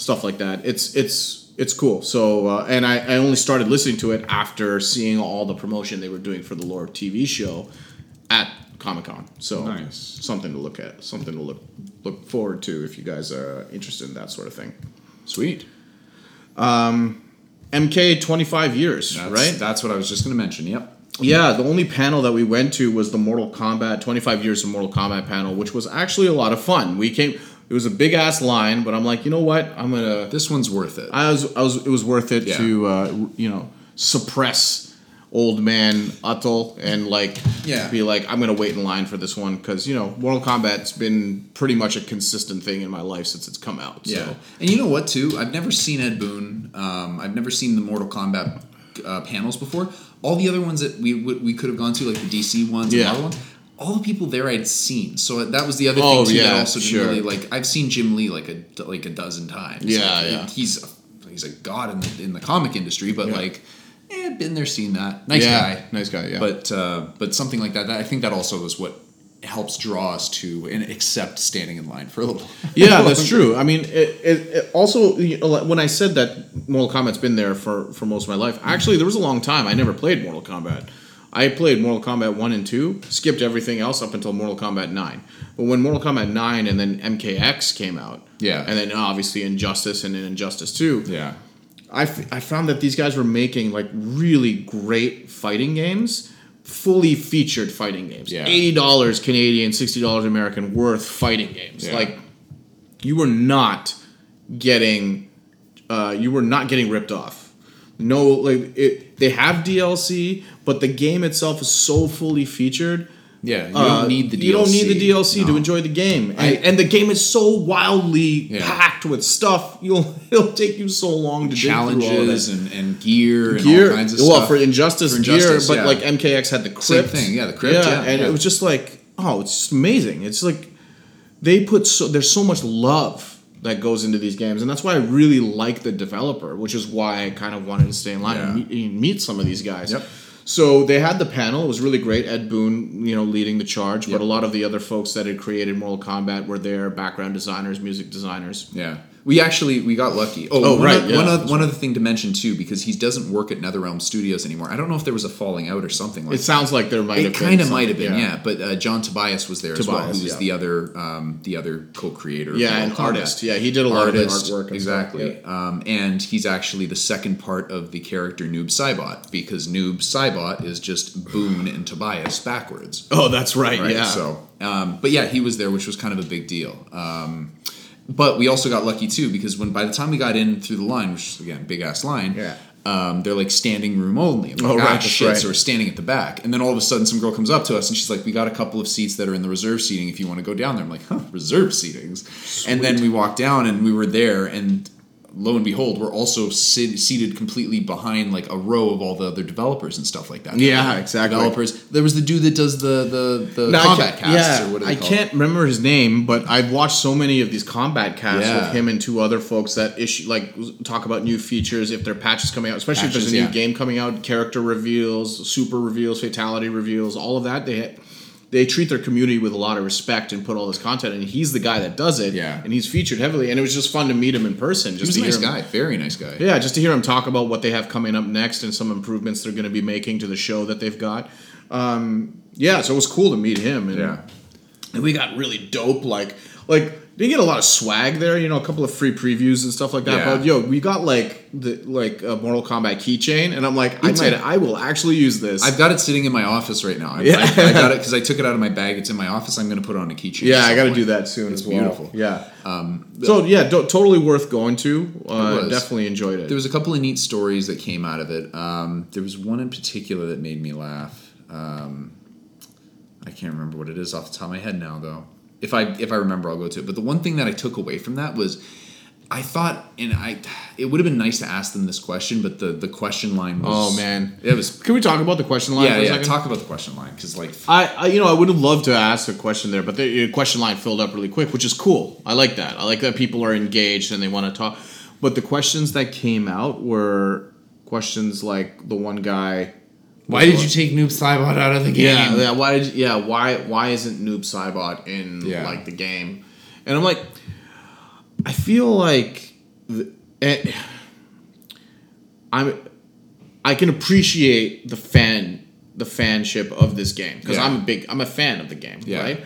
[SPEAKER 3] stuff like that. It's it's it's cool. So, uh, and I, I only started listening to it after seeing all the promotion they were doing for the Lore TV show at Comic Con. So,
[SPEAKER 1] Nice.
[SPEAKER 3] something to look at, something to look look forward to if you guys are interested in that sort of thing.
[SPEAKER 1] Sweet.
[SPEAKER 3] Um, MK twenty five years,
[SPEAKER 1] That's,
[SPEAKER 3] right?
[SPEAKER 1] That's what I was just gonna mention. Yep.
[SPEAKER 3] Yeah, the only panel that we went to was the Mortal Kombat 25 years of Mortal Kombat panel, which was actually a lot of fun. We came it was a big ass line, but I'm like, you know what? I'm to
[SPEAKER 1] This one's worth it.
[SPEAKER 3] I was I was it was worth it
[SPEAKER 1] Yeah.
[SPEAKER 3] to uh, you know, suppress old man Uttal and like
[SPEAKER 1] Yeah.
[SPEAKER 3] be like I'm to wait in line for this one cuz you know, Mortal Kombat's been pretty much a consistent thing in my life since it's come out.
[SPEAKER 1] Yeah,
[SPEAKER 3] So
[SPEAKER 1] and you know what too? I've never seen Ed Boon. Um, I've never seen the Mortal Kombat uh, panels before. All the other ones that we would we could have gone to, like the DC ones,
[SPEAKER 3] Yeah.
[SPEAKER 1] and. All the people there I'd seen, so that was the other
[SPEAKER 3] Oh,
[SPEAKER 1] thing too. that also didn't
[SPEAKER 3] sure.
[SPEAKER 1] really like. I've seen Jim Lee like a like a dozen times.
[SPEAKER 3] Yeah,
[SPEAKER 1] Like,
[SPEAKER 3] yeah.
[SPEAKER 1] He's a, he's a god in the in the comic industry, but
[SPEAKER 3] Yeah.
[SPEAKER 1] like, eh, been there, seen that. Nice
[SPEAKER 3] Yeah,
[SPEAKER 1] guy,
[SPEAKER 3] nice guy, yeah.
[SPEAKER 1] But uh, but something like that, that. I think that also is what helps draw us to and accept standing in line for a little.
[SPEAKER 3] yeah, that's true. I mean, it, it, it also you know, when I said that Mortal Kombat's been there for for most of my life, actually there was a long time I never played Mortal Kombat. I played Mortal Kombat one and two, skipped everything else up until Mortal Kombat nine. But when Mortal Kombat nine and then MKX came out,
[SPEAKER 1] Yeah.
[SPEAKER 3] and then obviously Injustice and then Injustice two,
[SPEAKER 1] Yeah.
[SPEAKER 3] I, f- I found that these guys were making like really great fighting games, fully featured fighting games.
[SPEAKER 1] Yeah.
[SPEAKER 3] Eighty dollars Canadian, sixty dollars American worth fighting games.
[SPEAKER 1] Yeah.
[SPEAKER 3] Like you were not getting, uh, you were not getting ripped off. No, like it. They have DLC, but the game itself is so fully featured.
[SPEAKER 1] Yeah, you
[SPEAKER 3] uh,
[SPEAKER 1] don't need the DLC.
[SPEAKER 3] You don't need the DLC to enjoy the game, and,
[SPEAKER 1] I-
[SPEAKER 3] and the game is so wildly
[SPEAKER 1] Yeah.
[SPEAKER 3] packed with stuff. You'll it'll take you so long to dig through all
[SPEAKER 1] challenges and, and gear and
[SPEAKER 3] gear.
[SPEAKER 1] all kinds of
[SPEAKER 3] well,
[SPEAKER 1] stuff.
[SPEAKER 3] for Injustice,
[SPEAKER 1] For Injustice,
[SPEAKER 3] gear, but like MKX had the crypt
[SPEAKER 1] Same thing, yeah, the crypt, yeah,
[SPEAKER 3] and
[SPEAKER 1] yeah.
[SPEAKER 3] it was just like, oh, it's amazing. It's like they put so there's so much love that goes into these games, and that's why I really like the developer, which is why I kind of wanted to stay in line and
[SPEAKER 1] Yeah.
[SPEAKER 3] meet, meet some of these guys.
[SPEAKER 1] Yep.
[SPEAKER 3] So they had the panel; it was really great. Ed Boon, you know, leading the charge,
[SPEAKER 1] Yep.
[SPEAKER 3] but a lot of the other folks that had created Mortal Kombat were there, background designers, music designers.
[SPEAKER 1] yeah. We actually we got lucky. Oh,
[SPEAKER 3] Oh,
[SPEAKER 1] one
[SPEAKER 3] right, yeah,
[SPEAKER 1] one, oth-
[SPEAKER 3] that's
[SPEAKER 1] one other thing to mention too, because he doesn't work at NetherRealm Studios anymore. I don't know if there was a falling out or something like.
[SPEAKER 3] It sounds like there might
[SPEAKER 1] It
[SPEAKER 3] have been.
[SPEAKER 1] kind of might have been, yeah. But uh, John Tobias was there as well,
[SPEAKER 3] Tobias,
[SPEAKER 1] who was
[SPEAKER 3] yeah.
[SPEAKER 1] the other um, the other co-creator.
[SPEAKER 3] Yeah,
[SPEAKER 1] Mortal
[SPEAKER 3] an
[SPEAKER 1] Kombat.
[SPEAKER 3] artist. Yeah, he did a lot of
[SPEAKER 1] Artist,
[SPEAKER 3] artwork. and
[SPEAKER 1] exactly. Um, and he's actually the second part of the character Noob Saibot because Noob Saibot is just Boon and Tobias backwards.
[SPEAKER 3] Oh, that's right.
[SPEAKER 1] Right.
[SPEAKER 3] Yeah.
[SPEAKER 1] So, um, but yeah, he was there, which was kind of a big deal. Um, but we also got lucky too because when by the time we got in through the line, which is again big ass line,
[SPEAKER 3] Yeah.
[SPEAKER 1] um, they're like standing room only. Like,
[SPEAKER 3] Oh, right,
[SPEAKER 1] shit.
[SPEAKER 3] right.
[SPEAKER 1] So we're standing at the back, and then all of a sudden, some girl comes up to us and she's like, "We got a couple of seats that are in the reserve seating. If you want to go down there." I'm like, "Huh, reserve seatings." And then we walked down, and we were there, and lo and behold, we're also sit- seated completely behind like a row of all the other developers and stuff like that.
[SPEAKER 3] Yeah, exactly.
[SPEAKER 1] Developers. There was the dude that does the the the
[SPEAKER 3] No,
[SPEAKER 1] combat casts
[SPEAKER 3] yeah,
[SPEAKER 1] or what
[SPEAKER 3] I
[SPEAKER 1] called?
[SPEAKER 3] can't remember his name, but I've watched so many of these combat casts
[SPEAKER 1] Yeah.
[SPEAKER 3] with him and two other folks that issue like talk about new features if there are patches coming out, especially if there's a new
[SPEAKER 1] yeah.
[SPEAKER 3] game coming out, character reveals, super reveals, fatality reveals, all of that. They they treat their community with a lot of respect and put all this content, and he's the guy that does it.
[SPEAKER 1] Yeah.
[SPEAKER 3] and he's featured heavily, and it was just fun to meet him in person. Just
[SPEAKER 1] He was a nice
[SPEAKER 3] him,
[SPEAKER 1] guy, very nice guy.
[SPEAKER 3] yeah, just to hear him talk about what they have coming up next and some improvements they're going to be making to the show that they've got. Um, yeah, so it was cool to meet him. And,
[SPEAKER 1] Yeah.
[SPEAKER 3] and we got really dope. Like, like they get a lot of swag there. You know, a couple of free previews and stuff like that.
[SPEAKER 1] Yeah.
[SPEAKER 3] But yo, we got like the like a Mortal Kombat keychain, and I'm like, I
[SPEAKER 1] It's
[SPEAKER 3] might,
[SPEAKER 1] a-
[SPEAKER 3] I will actually use this.
[SPEAKER 1] I've got it sitting in my office right now. I,
[SPEAKER 3] Yeah.
[SPEAKER 1] I, I got it because I took it out of my bag. It's in my office. I'm going to put it on a keychain.
[SPEAKER 3] yeah, I got to do that soon
[SPEAKER 1] It's
[SPEAKER 3] as well.
[SPEAKER 1] beautiful.
[SPEAKER 3] Yeah.
[SPEAKER 1] Um,
[SPEAKER 3] So yeah, do- totally worth going to. Uh, definitely enjoyed it.
[SPEAKER 1] There was a couple of neat stories that came out of it. Um, there was one in particular that made me laugh. Um, I can't remember what it is off the top of my head now, though. If I if I remember, I'll go to it. But the one thing that I took away from that was, I thought, and I, it would have been nice to ask them this question, but the the question line was.
[SPEAKER 3] Oh, man.
[SPEAKER 1] it was.
[SPEAKER 3] Can we talk about the question line
[SPEAKER 1] Yeah,
[SPEAKER 3] for a
[SPEAKER 1] yeah.
[SPEAKER 3] second?
[SPEAKER 1] Talk about the question line because like
[SPEAKER 3] I, I, you know, I would have loved to ask a question there, but the question line filled up really quick, which is cool. I like that. I like that people are engaged and they want to talk. But the questions that came out were questions like the one guy.
[SPEAKER 1] Why did you take Noob Saibot out of the game?
[SPEAKER 3] Yeah, yeah. Why? Did, yeah. Why? Why isn't Noob Saibot in
[SPEAKER 1] Yeah.
[SPEAKER 3] like the game? And I'm like, I feel like, the, eh, I'm, I can appreciate the fan, the fanship of this game because
[SPEAKER 1] Yeah.
[SPEAKER 3] I'm a big, I'm a fan of the game,
[SPEAKER 1] Yeah.
[SPEAKER 3] right?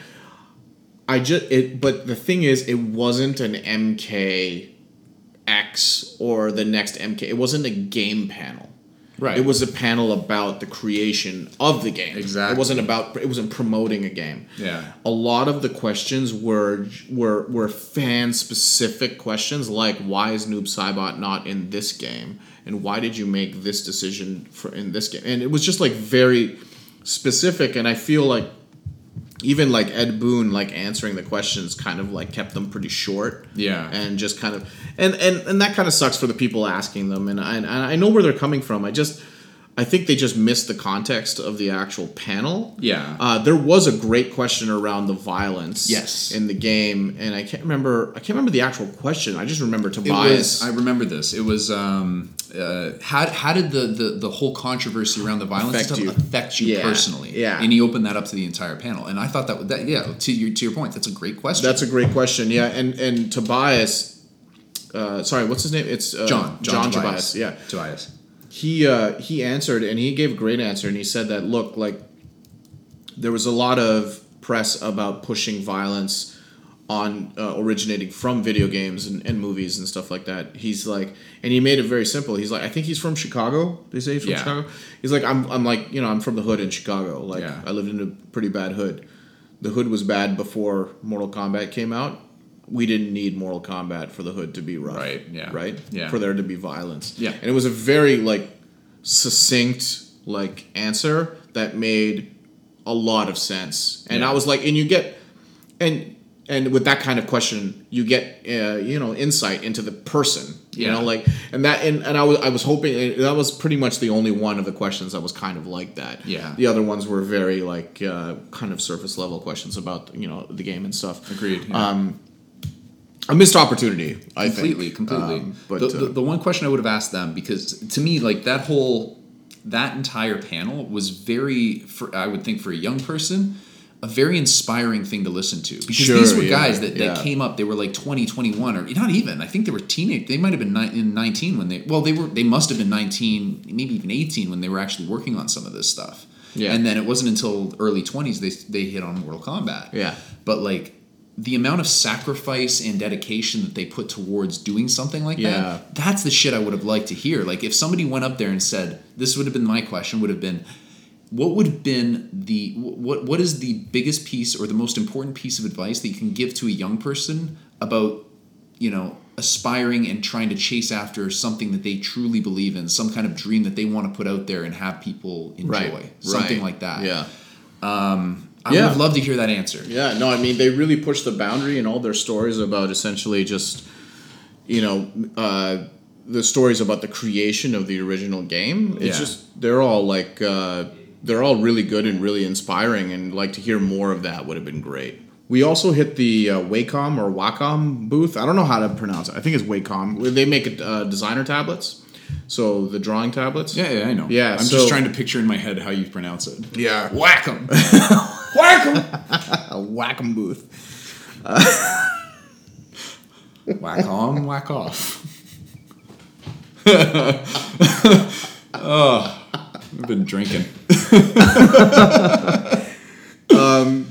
[SPEAKER 3] I just it, but the thing is, it wasn't an MK X or the next MK. It wasn't a game panel.
[SPEAKER 1] Right.
[SPEAKER 3] It was a panel about the creation of the game.
[SPEAKER 1] Exactly.
[SPEAKER 3] It wasn't about. It wasn't promoting a game.
[SPEAKER 1] Yeah.
[SPEAKER 3] A lot of the questions were were were fan specific questions, like why is Noob Saibot not in this game, and why did you make this decision for in this game? And it was just like very specific. And I feel like even like Ed Boon like answering the questions kind of like kept them pretty short.
[SPEAKER 1] Yeah.
[SPEAKER 3] And just kind of and and and that kind of sucks for the people asking them. And I and I know where they're coming from. I just I think they just missed the context of the actual panel.
[SPEAKER 1] Yeah.
[SPEAKER 3] Uh, there was a great question around the violence.
[SPEAKER 1] Yes.
[SPEAKER 3] In the game, and I can't remember. I can't remember the actual question. I just remember Tobias.
[SPEAKER 1] was. I remember this. It was. Um, uh, how how did the, the the whole controversy around the violence
[SPEAKER 3] Affect
[SPEAKER 1] stuff
[SPEAKER 3] you.
[SPEAKER 1] affect you
[SPEAKER 3] Yeah,
[SPEAKER 1] personally?
[SPEAKER 3] yeah.
[SPEAKER 1] And he opened that up to the entire panel, and I thought that that yeah. To your to your point, that's a great question.
[SPEAKER 3] That's a great question. Yeah, and and Tobias. Uh, sorry, what's his name? It's uh,
[SPEAKER 1] John.
[SPEAKER 3] John, Tobias. Yeah,
[SPEAKER 1] Tobias.
[SPEAKER 3] He uh, he answered and he gave a great answer and he said that look like there was a lot of press about pushing violence on uh, originating from video games and, and movies and stuff like that. He's like and he made it very simple. He's like i think he's from chicago they say he's from
[SPEAKER 1] Yeah.
[SPEAKER 3] chicago. He's like I'm, I'm like you know i'm from the hood in chicago. Like
[SPEAKER 1] Yeah.
[SPEAKER 3] i lived in a pretty bad hood. The hood was bad before mortal kombat came out we didn't need mortal kombat for the hood to be rough
[SPEAKER 1] Right, yeah.
[SPEAKER 3] right
[SPEAKER 1] Yeah.
[SPEAKER 3] for there to be violence
[SPEAKER 1] Yeah.
[SPEAKER 3] and it was a very like succinct like answer that made a lot of sense and
[SPEAKER 1] Yeah.
[SPEAKER 3] i was like and you get and and with that kind of question you get uh, you know insight into the person you
[SPEAKER 1] Yeah.
[SPEAKER 3] know like and that and, and I was I was hoping that was pretty much the only one of the questions that was kind of like that
[SPEAKER 1] Yeah.
[SPEAKER 3] the other ones were very like uh, kind of surface level questions about you know the game and stuff
[SPEAKER 1] Agreed. yeah.
[SPEAKER 3] um a missed opportunity i
[SPEAKER 1] completely,
[SPEAKER 3] think
[SPEAKER 1] completely.
[SPEAKER 3] Um, but
[SPEAKER 1] the,
[SPEAKER 3] uh,
[SPEAKER 1] the, the one question I would have asked them because to me, like that whole that entire panel was very, for, I would think, for a young person, a very inspiring thing to listen to because
[SPEAKER 3] Sure,
[SPEAKER 1] these were
[SPEAKER 3] yeah,
[SPEAKER 1] guys that, that
[SPEAKER 3] yeah.
[SPEAKER 1] came up. They were like 20, 21, or not even. I think they were teenage. They might have been ni- in nineteen when they. Well, they were. They must have been nineteen, maybe even eighteen when they were actually working on some of this stuff.
[SPEAKER 3] Yeah.
[SPEAKER 1] And then it wasn't until early twenties they they hit on Mortal Kombat.
[SPEAKER 3] Yeah.
[SPEAKER 1] But like the amount of sacrifice and dedication that they put towards doing something like
[SPEAKER 3] Yeah.
[SPEAKER 1] that, that's the shit I would have liked to hear. Like if somebody went up there and said, this would have been my question, would have been, what would have been the what what is the biggest piece or the most important piece of advice that you can give to a young person about you know aspiring and trying to chase after something that they truly believe in some kind of dream that they want to put out there and have people enjoy something
[SPEAKER 3] right.
[SPEAKER 1] like that
[SPEAKER 3] Yeah.
[SPEAKER 1] Um, i
[SPEAKER 3] Yeah.
[SPEAKER 1] would love to hear that answer
[SPEAKER 3] Yeah, no, I mean they really push the boundary in all their stories about essentially just, you know, uh, the stories about the creation of the original game. It's
[SPEAKER 1] Yeah.
[SPEAKER 3] just they're all like uh, they're all really good and really inspiring, and like to hear more of that would have been great. We also hit the uh, Wacom or Wacom booth. I don't know how to pronounce it. I think it's Wacom. They make uh, designer tablets, so the drawing tablets.
[SPEAKER 1] yeah yeah i know
[SPEAKER 3] Yeah,
[SPEAKER 1] i'm
[SPEAKER 3] so-
[SPEAKER 1] just trying to picture in my head how you pronounce it
[SPEAKER 3] Yeah,
[SPEAKER 1] whack 'em. Whack 'em
[SPEAKER 3] booth.
[SPEAKER 1] whack on whack off. Oh i've been drinking. Um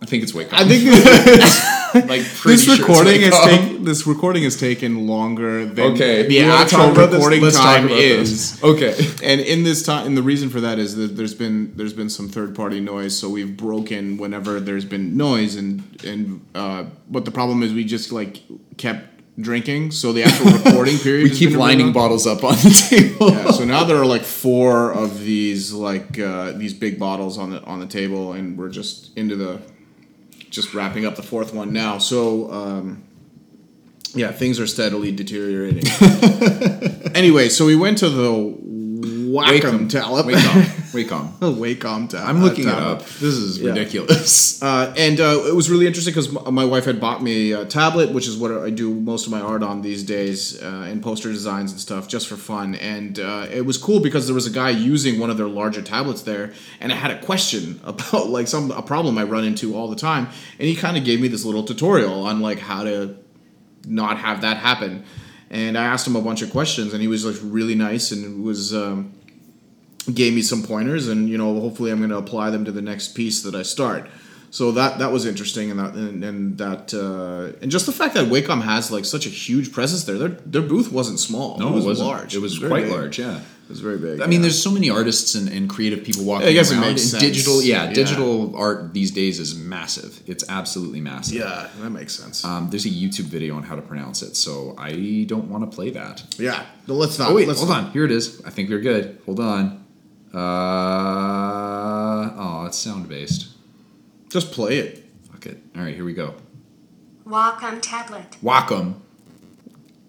[SPEAKER 1] i think it's wake up.
[SPEAKER 3] I think
[SPEAKER 1] like
[SPEAKER 3] this
[SPEAKER 1] sure
[SPEAKER 3] recording is
[SPEAKER 1] Up.
[SPEAKER 3] taking this recording has taken longer than
[SPEAKER 1] okay
[SPEAKER 3] the actual
[SPEAKER 1] talk about this?
[SPEAKER 3] recording time is.
[SPEAKER 1] this. okay
[SPEAKER 3] And in this time, and the reason for that is that there's been there's been some third party noise, so we've broken whenever there's been noise, and and uh, but the problem is we just like kept drinking, so the actual recording period
[SPEAKER 1] we keep lining bottles up on the table
[SPEAKER 3] Yeah, so now there are like four of these like uh, these big bottles on the on the table, and we're just into the just wrapping up the fourth one now. So um, yeah, things are steadily deteriorating. anyway, so we went to the Wacom tablet.
[SPEAKER 1] Wacom. Wacom.
[SPEAKER 3] Wacom tab.
[SPEAKER 1] I'm looking it up. This is
[SPEAKER 3] Yeah.
[SPEAKER 1] ridiculous.
[SPEAKER 3] Uh, and uh, it was really interesting because my wife had bought me a tablet, which is what I do most of my art on these days, uh, and poster designs and stuff, just for fun. And uh, it was cool because there was a guy using one of their larger tablets there, and I had a question about like some a problem I run into all the time, and he kind of gave me this little tutorial on like how to not have that happen. And I asked him a bunch of questions, and he was like really nice and was. Um, gave me some pointers and you know hopefully i'm going to apply them to the next piece that i start so that that was interesting and that and, and that uh, and just the fact that wacom has like such a huge presence there their, their booth wasn't small
[SPEAKER 1] No,
[SPEAKER 3] it was
[SPEAKER 1] wasn't.
[SPEAKER 3] large
[SPEAKER 1] It was
[SPEAKER 3] very
[SPEAKER 1] quite
[SPEAKER 3] big.
[SPEAKER 1] large. Yeah.
[SPEAKER 3] it was very big
[SPEAKER 1] I mean, there's so many artists and, and creative people walking
[SPEAKER 3] I guess it
[SPEAKER 1] around.
[SPEAKER 3] makes
[SPEAKER 1] and
[SPEAKER 3] sense.
[SPEAKER 1] digital, yeah,
[SPEAKER 3] Yeah.
[SPEAKER 1] digital art these days is massive. It's absolutely massive.
[SPEAKER 3] yeah that makes sense
[SPEAKER 1] Um, there's a YouTube video on how to pronounce it, so I don't want to play that.
[SPEAKER 3] yeah but let's not
[SPEAKER 1] Oh wait, hold
[SPEAKER 3] not-
[SPEAKER 1] on. Here it is. I think we're good. Hold on. Uh oh, it's sound based.
[SPEAKER 3] just play it
[SPEAKER 1] Fuck it. All right, here we go.
[SPEAKER 4] Wacom tablet.
[SPEAKER 1] Wacom.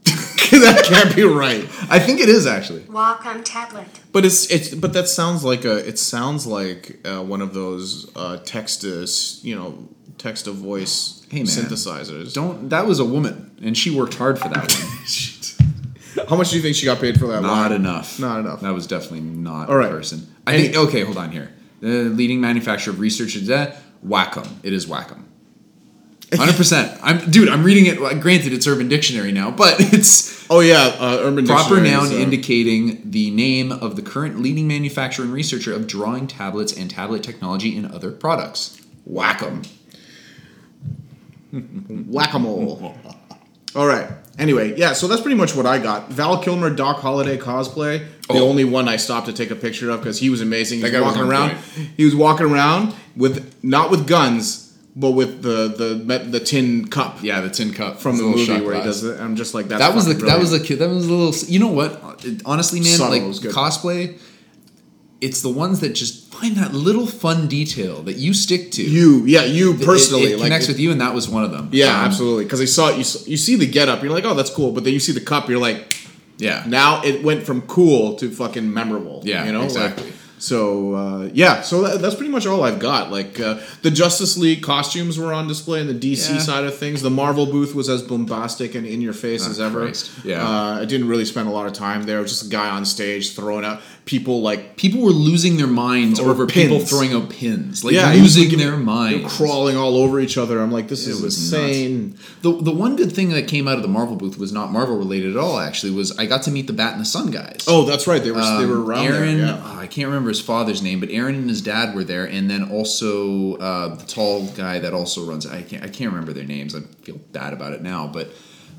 [SPEAKER 3] that can't be right
[SPEAKER 1] I think it is actually.
[SPEAKER 4] Wacom tablet.
[SPEAKER 3] but it's it's but that sounds like a it sounds like uh, one of those uh, text to you know text to voice
[SPEAKER 1] Hey,
[SPEAKER 3] synthesizers
[SPEAKER 1] Don't. That was a woman, and she worked hard for that one.
[SPEAKER 3] how much do you think she got paid for that
[SPEAKER 1] Not
[SPEAKER 3] line?
[SPEAKER 1] enough.
[SPEAKER 3] Not enough.
[SPEAKER 1] That was definitely not
[SPEAKER 3] All right.
[SPEAKER 1] a person. I
[SPEAKER 3] Any-
[SPEAKER 1] think. Okay, hold on here. The leading manufacturer of research is that Wacom. It is Wacom. Hundred percent. I'm dude. I'm reading it. well, Granted, it's Urban Dictionary now, but it's
[SPEAKER 3] Oh yeah, uh, Urban Dictionary.
[SPEAKER 1] proper
[SPEAKER 3] Dictionary
[SPEAKER 1] noun
[SPEAKER 3] is, uh,
[SPEAKER 1] indicating the name of the current leading manufacturer and researcher of drawing tablets and tablet technology and other products. Wacom.
[SPEAKER 3] whack-a-mole. All right. Anyway, yeah. So that's pretty much what I got. Val Kilmer, Doc Holliday cosplay. The
[SPEAKER 1] Oh.
[SPEAKER 3] only one I stopped to take a picture of because he was amazing. He was
[SPEAKER 1] guy was
[SPEAKER 3] walking around.
[SPEAKER 1] point.
[SPEAKER 3] He was walking around with not with guns, but with the the the tin cup
[SPEAKER 1] Yeah, the tin cup
[SPEAKER 3] from the
[SPEAKER 1] Little
[SPEAKER 3] movie where he does it. I'm just like that's
[SPEAKER 1] that was the that was the kid that was a little you know what honestly man
[SPEAKER 3] Subtle
[SPEAKER 1] like cosplay it's the ones that just find that little fun detail that you stick to
[SPEAKER 3] you. Yeah, you personally
[SPEAKER 1] it, it
[SPEAKER 3] like
[SPEAKER 1] connects
[SPEAKER 3] it-
[SPEAKER 1] with you and that was one of them
[SPEAKER 3] Yeah,
[SPEAKER 1] Um,
[SPEAKER 3] absolutely. Because I saw it. You, you see the get up. You're like, oh, that's cool. But then you see the cup. You're like,
[SPEAKER 1] yeah
[SPEAKER 3] now it went from cool to fucking memorable.
[SPEAKER 1] Yeah,
[SPEAKER 3] you know, Like,
[SPEAKER 1] exactly.
[SPEAKER 3] So uh, yeah, so that, that's pretty much all I've got. Like uh, the Justice League costumes were on display in the DC
[SPEAKER 1] Yeah.
[SPEAKER 3] side of things. The Marvel booth was as bombastic and in your face as ever.
[SPEAKER 1] Oh, Christ. Yeah.
[SPEAKER 3] uh, I didn't really spend a lot of time there. It was just a guy on stage throwing out people like
[SPEAKER 1] People were losing their minds
[SPEAKER 3] Over
[SPEAKER 1] over people throwing out pins, like
[SPEAKER 3] yeah,
[SPEAKER 1] losing
[SPEAKER 3] like,
[SPEAKER 1] their minds.
[SPEAKER 3] crawling all over each other. I'm like, this
[SPEAKER 1] It
[SPEAKER 3] is insane.
[SPEAKER 1] The the one good thing that came out of the Marvel booth was not Marvel related at all. Actually, was I got to meet the Bat in the Sun guys.
[SPEAKER 3] Oh, that's right. They were they were
[SPEAKER 1] Um,
[SPEAKER 3] around
[SPEAKER 1] Aaron,
[SPEAKER 3] there. Yeah.
[SPEAKER 1] oh, I can't remember his father's name, but Aaron and his dad were there, and then also uh, the tall guy that also runs. I can't I can't remember their names. I feel bad about it now, but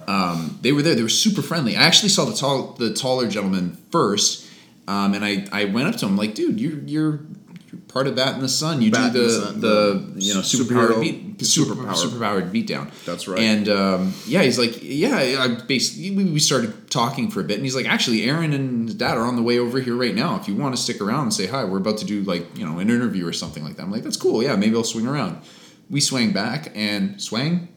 [SPEAKER 1] um, they were there. They were super friendly. I actually saw the tall the taller gentleman first, um, and I, I went up to him like, dude, you're you're. you're Part of Bat in the Sun, you
[SPEAKER 3] Bat
[SPEAKER 1] do the
[SPEAKER 3] the
[SPEAKER 1] the, you know
[SPEAKER 3] superhero-
[SPEAKER 1] beat super
[SPEAKER 3] superpower.
[SPEAKER 1] superpowered beatdown.
[SPEAKER 3] That's right.
[SPEAKER 1] And um, yeah, he's like, yeah, I basically we we started talking for a bit, and he's like, actually, Aaron and his dad are on the way over here right now. If you want to stick around and say hi, we're about to do like you know an interview or something like that. I'm like, that's cool. Yeah, maybe I'll swing around. We swang back and swang,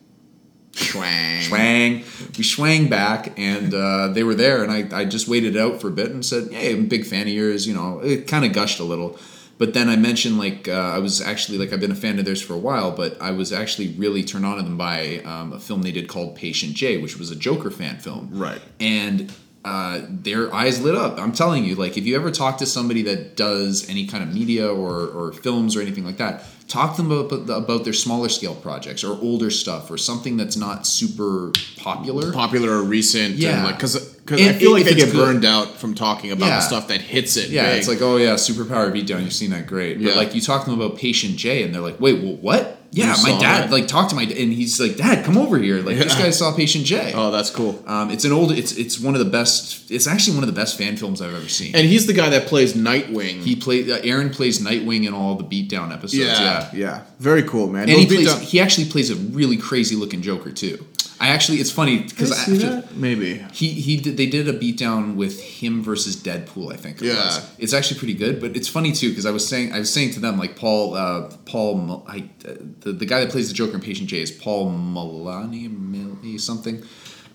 [SPEAKER 3] Swang.
[SPEAKER 1] swang. We swang back, and uh, they were there, and I I just waited out for a bit and said, hey, I'm a big fan of yours. You know, it kind of gushed a little. But then I mentioned like uh, I was actually like I've been a fan of theirs for a while, but I was actually really turned on to them by um, a film they did called Patient J, which was a Joker fan film.
[SPEAKER 3] Right.
[SPEAKER 1] And uh, their eyes lit up. I'm telling you, like if you ever talk to somebody that does any kind of media or, or films or anything like that, talk to them about, about their smaller scale projects or older stuff or something that's not super popular.
[SPEAKER 3] popular or recent.
[SPEAKER 1] Yeah.
[SPEAKER 3] and like because because I feel like they get
[SPEAKER 1] good-
[SPEAKER 3] burned out from talking about
[SPEAKER 1] Yeah.
[SPEAKER 3] the stuff that hits it.
[SPEAKER 1] Yeah,
[SPEAKER 3] big.
[SPEAKER 1] it's like, oh yeah, superpower beatdown. You've seen that, great. But
[SPEAKER 3] Yeah.
[SPEAKER 1] like you talk to them about Patient J, and they're like, wait, well, what? Yeah,
[SPEAKER 3] You
[SPEAKER 1] my dad
[SPEAKER 3] that?
[SPEAKER 1] like talked to my dad and he's like, Dad, come over here. Like this guy saw Patient J.
[SPEAKER 3] oh, that's cool.
[SPEAKER 1] Um, it's an old. It's it's one of the best. It's actually one of the best fan films I've ever seen.
[SPEAKER 3] And he's the guy that plays Nightwing.
[SPEAKER 1] he played. Uh, Aaron plays Nightwing in all the Beatdown episodes.
[SPEAKER 3] yeah,
[SPEAKER 1] Yeah,
[SPEAKER 3] yeah, very cool, man.
[SPEAKER 1] and he plays. He actually plays a really crazy looking Joker too. I actually, it's funny because
[SPEAKER 3] Did I see that? maybe.
[SPEAKER 1] He he did. They did a beatdown with him versus Deadpool. I think. It
[SPEAKER 3] Yeah.
[SPEAKER 1] was. It's actually pretty good, but it's funny too because I was saying I was saying to them like Paul uh, Paul I, uh, the the guy that plays the Joker in Patient J is Paul Milani Milani something.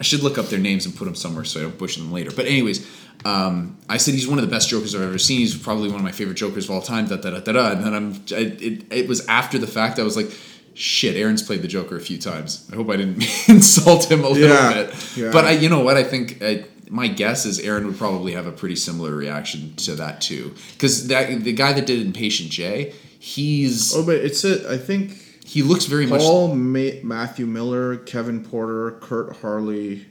[SPEAKER 1] I should look up their names and put them somewhere so I don't butcher them later. But anyways, um, I said he's one of the best Jokers I've ever seen. He's probably one of my favorite Jokers of all time. Da da da da. da. And then I'm I, it, it was after the fact I was like. Shit, Aaron's played the Joker a few times. I hope I didn't insult him a little
[SPEAKER 3] Yeah,
[SPEAKER 1] bit.
[SPEAKER 3] yeah.
[SPEAKER 1] But I, you know what? I think I, my guess is Aaron would probably have a pretty similar reaction to that too, because that the guy that did Impatient J, he's
[SPEAKER 3] Oh, but it's a. I think
[SPEAKER 1] he looks very much.
[SPEAKER 3] Paul Ma- Matthew Miller, Kevin Porter, Kurt Harley.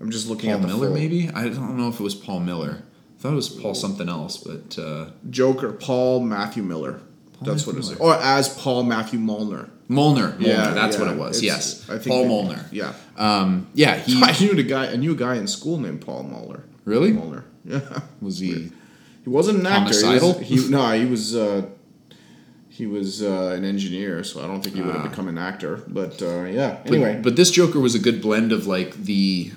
[SPEAKER 3] I'm just looking
[SPEAKER 1] Paul
[SPEAKER 3] at the
[SPEAKER 1] Miller,
[SPEAKER 3] full-
[SPEAKER 1] maybe I don't know if it was Paul Miller. I thought it was Paul something else, but uh,
[SPEAKER 3] Joker, Paul Matthew Miller. That's what
[SPEAKER 1] Matthew
[SPEAKER 3] it's.
[SPEAKER 1] Miller.
[SPEAKER 3] Or as Paul Matthew Molnar.
[SPEAKER 1] Molnar. Molnar,
[SPEAKER 3] Yeah,
[SPEAKER 1] that's what it was.
[SPEAKER 3] it's-
[SPEAKER 1] Yes,
[SPEAKER 3] I think
[SPEAKER 1] Paul
[SPEAKER 3] they-
[SPEAKER 1] Molnar.
[SPEAKER 3] Yeah.
[SPEAKER 1] Um, yeah, he
[SPEAKER 3] I knew the guy. I knew a guy in school named Paul Muller.
[SPEAKER 1] Really?
[SPEAKER 3] Muller. Yeah.
[SPEAKER 1] was he.
[SPEAKER 3] He wasn't an actor. He was, he, no, he was. Uh, he was uh, an engineer, so I don't think he would have
[SPEAKER 1] Ah.
[SPEAKER 3] become an actor. But uh, yeah.
[SPEAKER 1] But,
[SPEAKER 3] Anyway,
[SPEAKER 1] but this Joker was a good blend of like the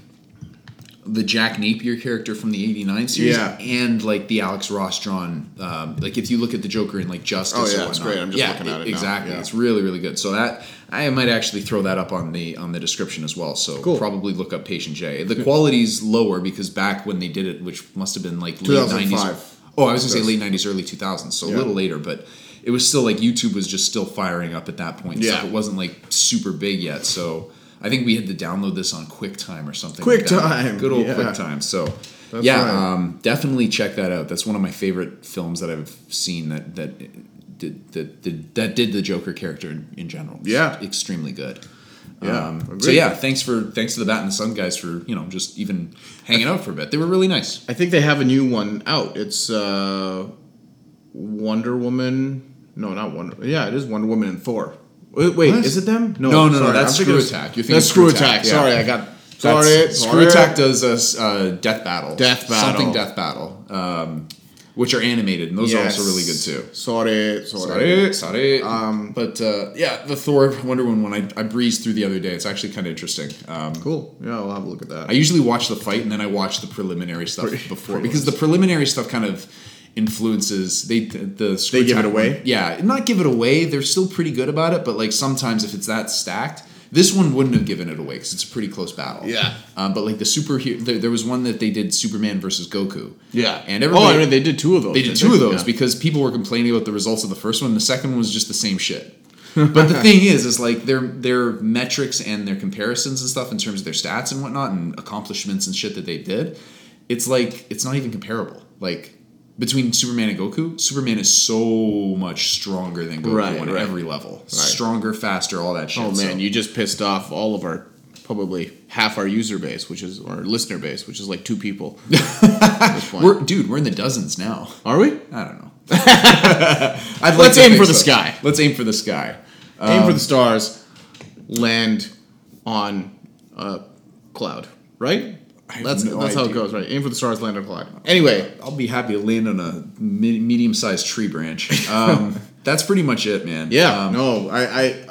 [SPEAKER 1] the Jack Napier character from the '89 series
[SPEAKER 3] Yeah.
[SPEAKER 1] and like the Alex Ross drawn. Um, like if you look at the Joker in like Justice,
[SPEAKER 3] Oh, yeah, it's great. I'm just
[SPEAKER 1] yeah,
[SPEAKER 3] looking at it now.
[SPEAKER 1] Exactly,
[SPEAKER 3] Yeah.
[SPEAKER 1] it's really really good. So that I might actually throw that up on the on the description as well. So
[SPEAKER 3] Cool.
[SPEAKER 1] probably look up Patient J. The quality's lower because back when they did it, which must have been like late
[SPEAKER 3] 2005.
[SPEAKER 1] '90s. Oh, I was gonna say late '90s, early 2000s, so
[SPEAKER 3] Yeah.
[SPEAKER 1] a little later, but. It was still like YouTube was just still firing up at that point.
[SPEAKER 3] Yeah.
[SPEAKER 1] stuff. It wasn't like super big yet. So I think we had to download this on QuickTime or something.
[SPEAKER 3] QuickTime,
[SPEAKER 1] like good old
[SPEAKER 3] yeah.
[SPEAKER 1] QuickTime. So
[SPEAKER 3] That's
[SPEAKER 1] yeah,
[SPEAKER 3] right.
[SPEAKER 1] um, definitely check that out. That's one of my favorite films that I've seen that that did that did, that did the Joker character in, in general. It's
[SPEAKER 3] Yeah.
[SPEAKER 1] extremely good.
[SPEAKER 3] Yeah,
[SPEAKER 1] Um, so yeah, thanks for thanks to the Bat in the Sun guys for you know just even hanging out for a bit. They were really nice.
[SPEAKER 3] I think they have a new one out. It's uh, Wonder Woman. No, not Wonder. Yeah, it is Wonder Woman and Thor. Wait, wait is it them?
[SPEAKER 1] No, no, no,
[SPEAKER 3] sorry,
[SPEAKER 1] that's
[SPEAKER 3] I'm
[SPEAKER 1] Screw Attack. You're thinking
[SPEAKER 3] That's
[SPEAKER 1] Screw Attack,
[SPEAKER 3] Attack.
[SPEAKER 1] yeah.
[SPEAKER 3] Sorry, I got. Sorry,
[SPEAKER 1] Screw. Attack does a uh, Death Battle.
[SPEAKER 3] Death Battle.
[SPEAKER 1] Something Death Battle. Um, which are animated, and those are also really good too.
[SPEAKER 3] Sorry, sorry.
[SPEAKER 1] Sorry, sorry. Um, but uh, yeah, the Thor Wonder Woman one I, I breezed through the other day. It's actually kind of interesting. Um,
[SPEAKER 3] Cool. Yeah, I'll have a look at that.
[SPEAKER 1] I usually watch the fight and then I watch the preliminary stuff
[SPEAKER 3] Pre-
[SPEAKER 1] before because the preliminary stuff kind of influences they the
[SPEAKER 3] They give it away?
[SPEAKER 1] one- yeah, not give it away. They're still pretty good about it, but like sometimes if it's that stacked, This one wouldn't have given it away because it's a pretty close battle.
[SPEAKER 3] Yeah.
[SPEAKER 1] Um, but like the superhero, there, there was one that they did Superman versus Goku.
[SPEAKER 3] Yeah.
[SPEAKER 1] And
[SPEAKER 3] oh, I mean, they did two of those.
[SPEAKER 1] they did two of those
[SPEAKER 3] Yeah.
[SPEAKER 1] because people were complaining about the results of the first one. The second one was just the same shit. but the thing is, is like their their metrics and their comparisons and stuff in terms of their stats and whatnot and accomplishments and shit that they did, it's like it's not even comparable. Like between Superman and Goku, Superman is so much stronger than Goku
[SPEAKER 3] Right,
[SPEAKER 1] on
[SPEAKER 3] right.
[SPEAKER 1] every level. Stronger, faster, all that shit.
[SPEAKER 3] Oh man,
[SPEAKER 1] So-
[SPEAKER 3] you just pissed off all of our probably half our user base, which is our listener base, which is like two people. at this point.
[SPEAKER 1] we're dude, we're in the dozens now.
[SPEAKER 3] Are we?
[SPEAKER 1] I don't know. I'd like
[SPEAKER 3] Let's
[SPEAKER 1] to
[SPEAKER 3] aim for the
[SPEAKER 1] so.
[SPEAKER 3] sky.
[SPEAKER 1] Let's aim for the sky.
[SPEAKER 3] Aim
[SPEAKER 1] Um,
[SPEAKER 3] for the stars, land on a cloud, right? That's
[SPEAKER 1] no
[SPEAKER 3] that's how it goes, right? Aim for the stars, land on a cloud. Anyway,
[SPEAKER 1] I'll be happy to land on a me- medium-sized tree branch. Um, that's pretty much it, man.
[SPEAKER 3] yeah,
[SPEAKER 1] Um,
[SPEAKER 3] no, I,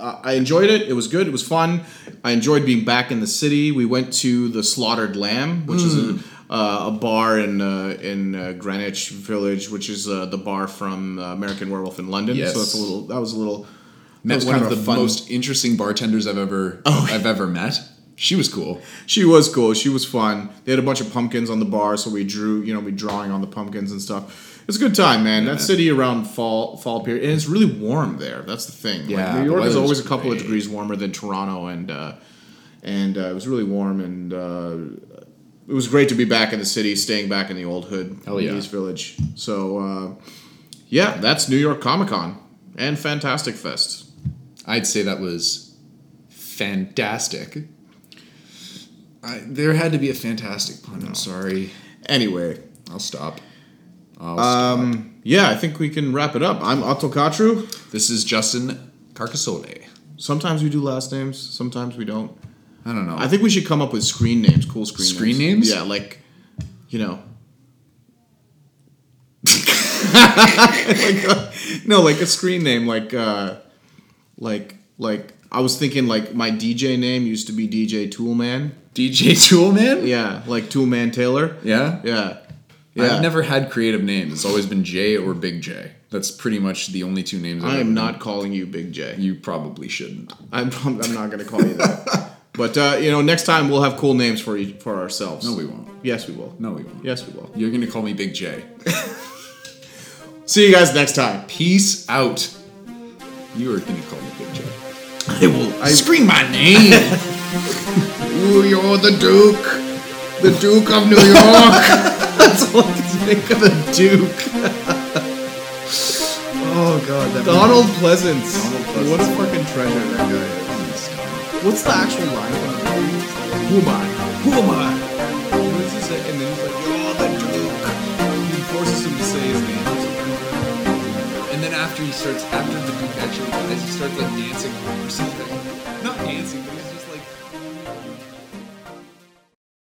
[SPEAKER 3] I I enjoyed it. It was good. It was fun. I enjoyed being back in the city. We went to the Slaughtered Lamb, which is
[SPEAKER 1] Hmm.
[SPEAKER 3] a, uh, a bar in uh, in uh, Greenwich Village, which is uh, the bar from uh, American Werewolf in London.
[SPEAKER 1] Yes.
[SPEAKER 3] So that's a little. That was a little. that
[SPEAKER 1] met one
[SPEAKER 3] kind
[SPEAKER 1] of
[SPEAKER 3] a
[SPEAKER 1] the
[SPEAKER 3] fun-
[SPEAKER 1] most interesting bartenders I've ever I've ever met. She was cool.
[SPEAKER 3] She was cool. She was fun. They had a bunch of pumpkins on the bar, so we drew, you know, we drawing on the pumpkins and stuff. It's a good time, man. That city around fall fall period, and it's really warm there. That's the thing. Like,
[SPEAKER 1] Yeah,
[SPEAKER 3] New York is always a couple of degrees warmer than Toronto, and uh, and uh, it was really warm, and uh, it was great to be back in the city, staying back in the old hood,
[SPEAKER 1] Hell yeah.
[SPEAKER 3] East Village. So uh, yeah, that's New York Comic Con and Fantastic Fest.
[SPEAKER 1] I'd say that was fantastic. I, there had to be a fantastic pun. I'm sorry.
[SPEAKER 3] Anyway,
[SPEAKER 1] I'll stop. I'll stop.
[SPEAKER 3] um, yeah, I think we can wrap it up. I'm Otto Katru.
[SPEAKER 1] This is Justin Carcassole.
[SPEAKER 3] Sometimes we do last names, sometimes we don't.
[SPEAKER 1] I don't know.
[SPEAKER 3] I think we should come up with screen names, cool screen,
[SPEAKER 1] Screen names?
[SPEAKER 3] Yeah, like, you know. like, uh, no, like a screen name, like, uh, like, like. I was thinking like my DJ name used to be DJ Toolman.
[SPEAKER 1] DJ Toolman.
[SPEAKER 3] Yeah, like Toolman Taylor.
[SPEAKER 1] Yeah.
[SPEAKER 3] Yeah, yeah.
[SPEAKER 1] I've never had creative names. It's always been J or Big J. That's pretty much the only two names. I've
[SPEAKER 3] I
[SPEAKER 1] ever
[SPEAKER 3] am
[SPEAKER 1] known.
[SPEAKER 3] not calling you Big J.
[SPEAKER 1] You probably shouldn't.
[SPEAKER 3] I'm, I'm not going to call you that. but uh, you know, next time we'll have cool names for each, for ourselves.
[SPEAKER 1] No, we won't.
[SPEAKER 3] Yes, we will.
[SPEAKER 1] No, we won't.
[SPEAKER 3] Yes, we will.
[SPEAKER 1] You're gonna call me Big J.
[SPEAKER 3] See you guys next time.
[SPEAKER 1] Peace out. You are gonna call me Big J.
[SPEAKER 3] I will. I
[SPEAKER 1] Scream my name.
[SPEAKER 3] Ooh, you're the Duke. The Duke of New York. That's all I can think of. The Duke.
[SPEAKER 1] oh God, that
[SPEAKER 3] Donald Pleasence.
[SPEAKER 1] Donald Pleasence.
[SPEAKER 3] What a fucking treasure that guy is. Oh, What's the actual line from? Who am I? Who am I? What does he say? And then he's like, you're the Duke. He forces him to say his name.
[SPEAKER 1] And then after he starts, after the Duke actually dies, he starts like dancing or something. Not dancing,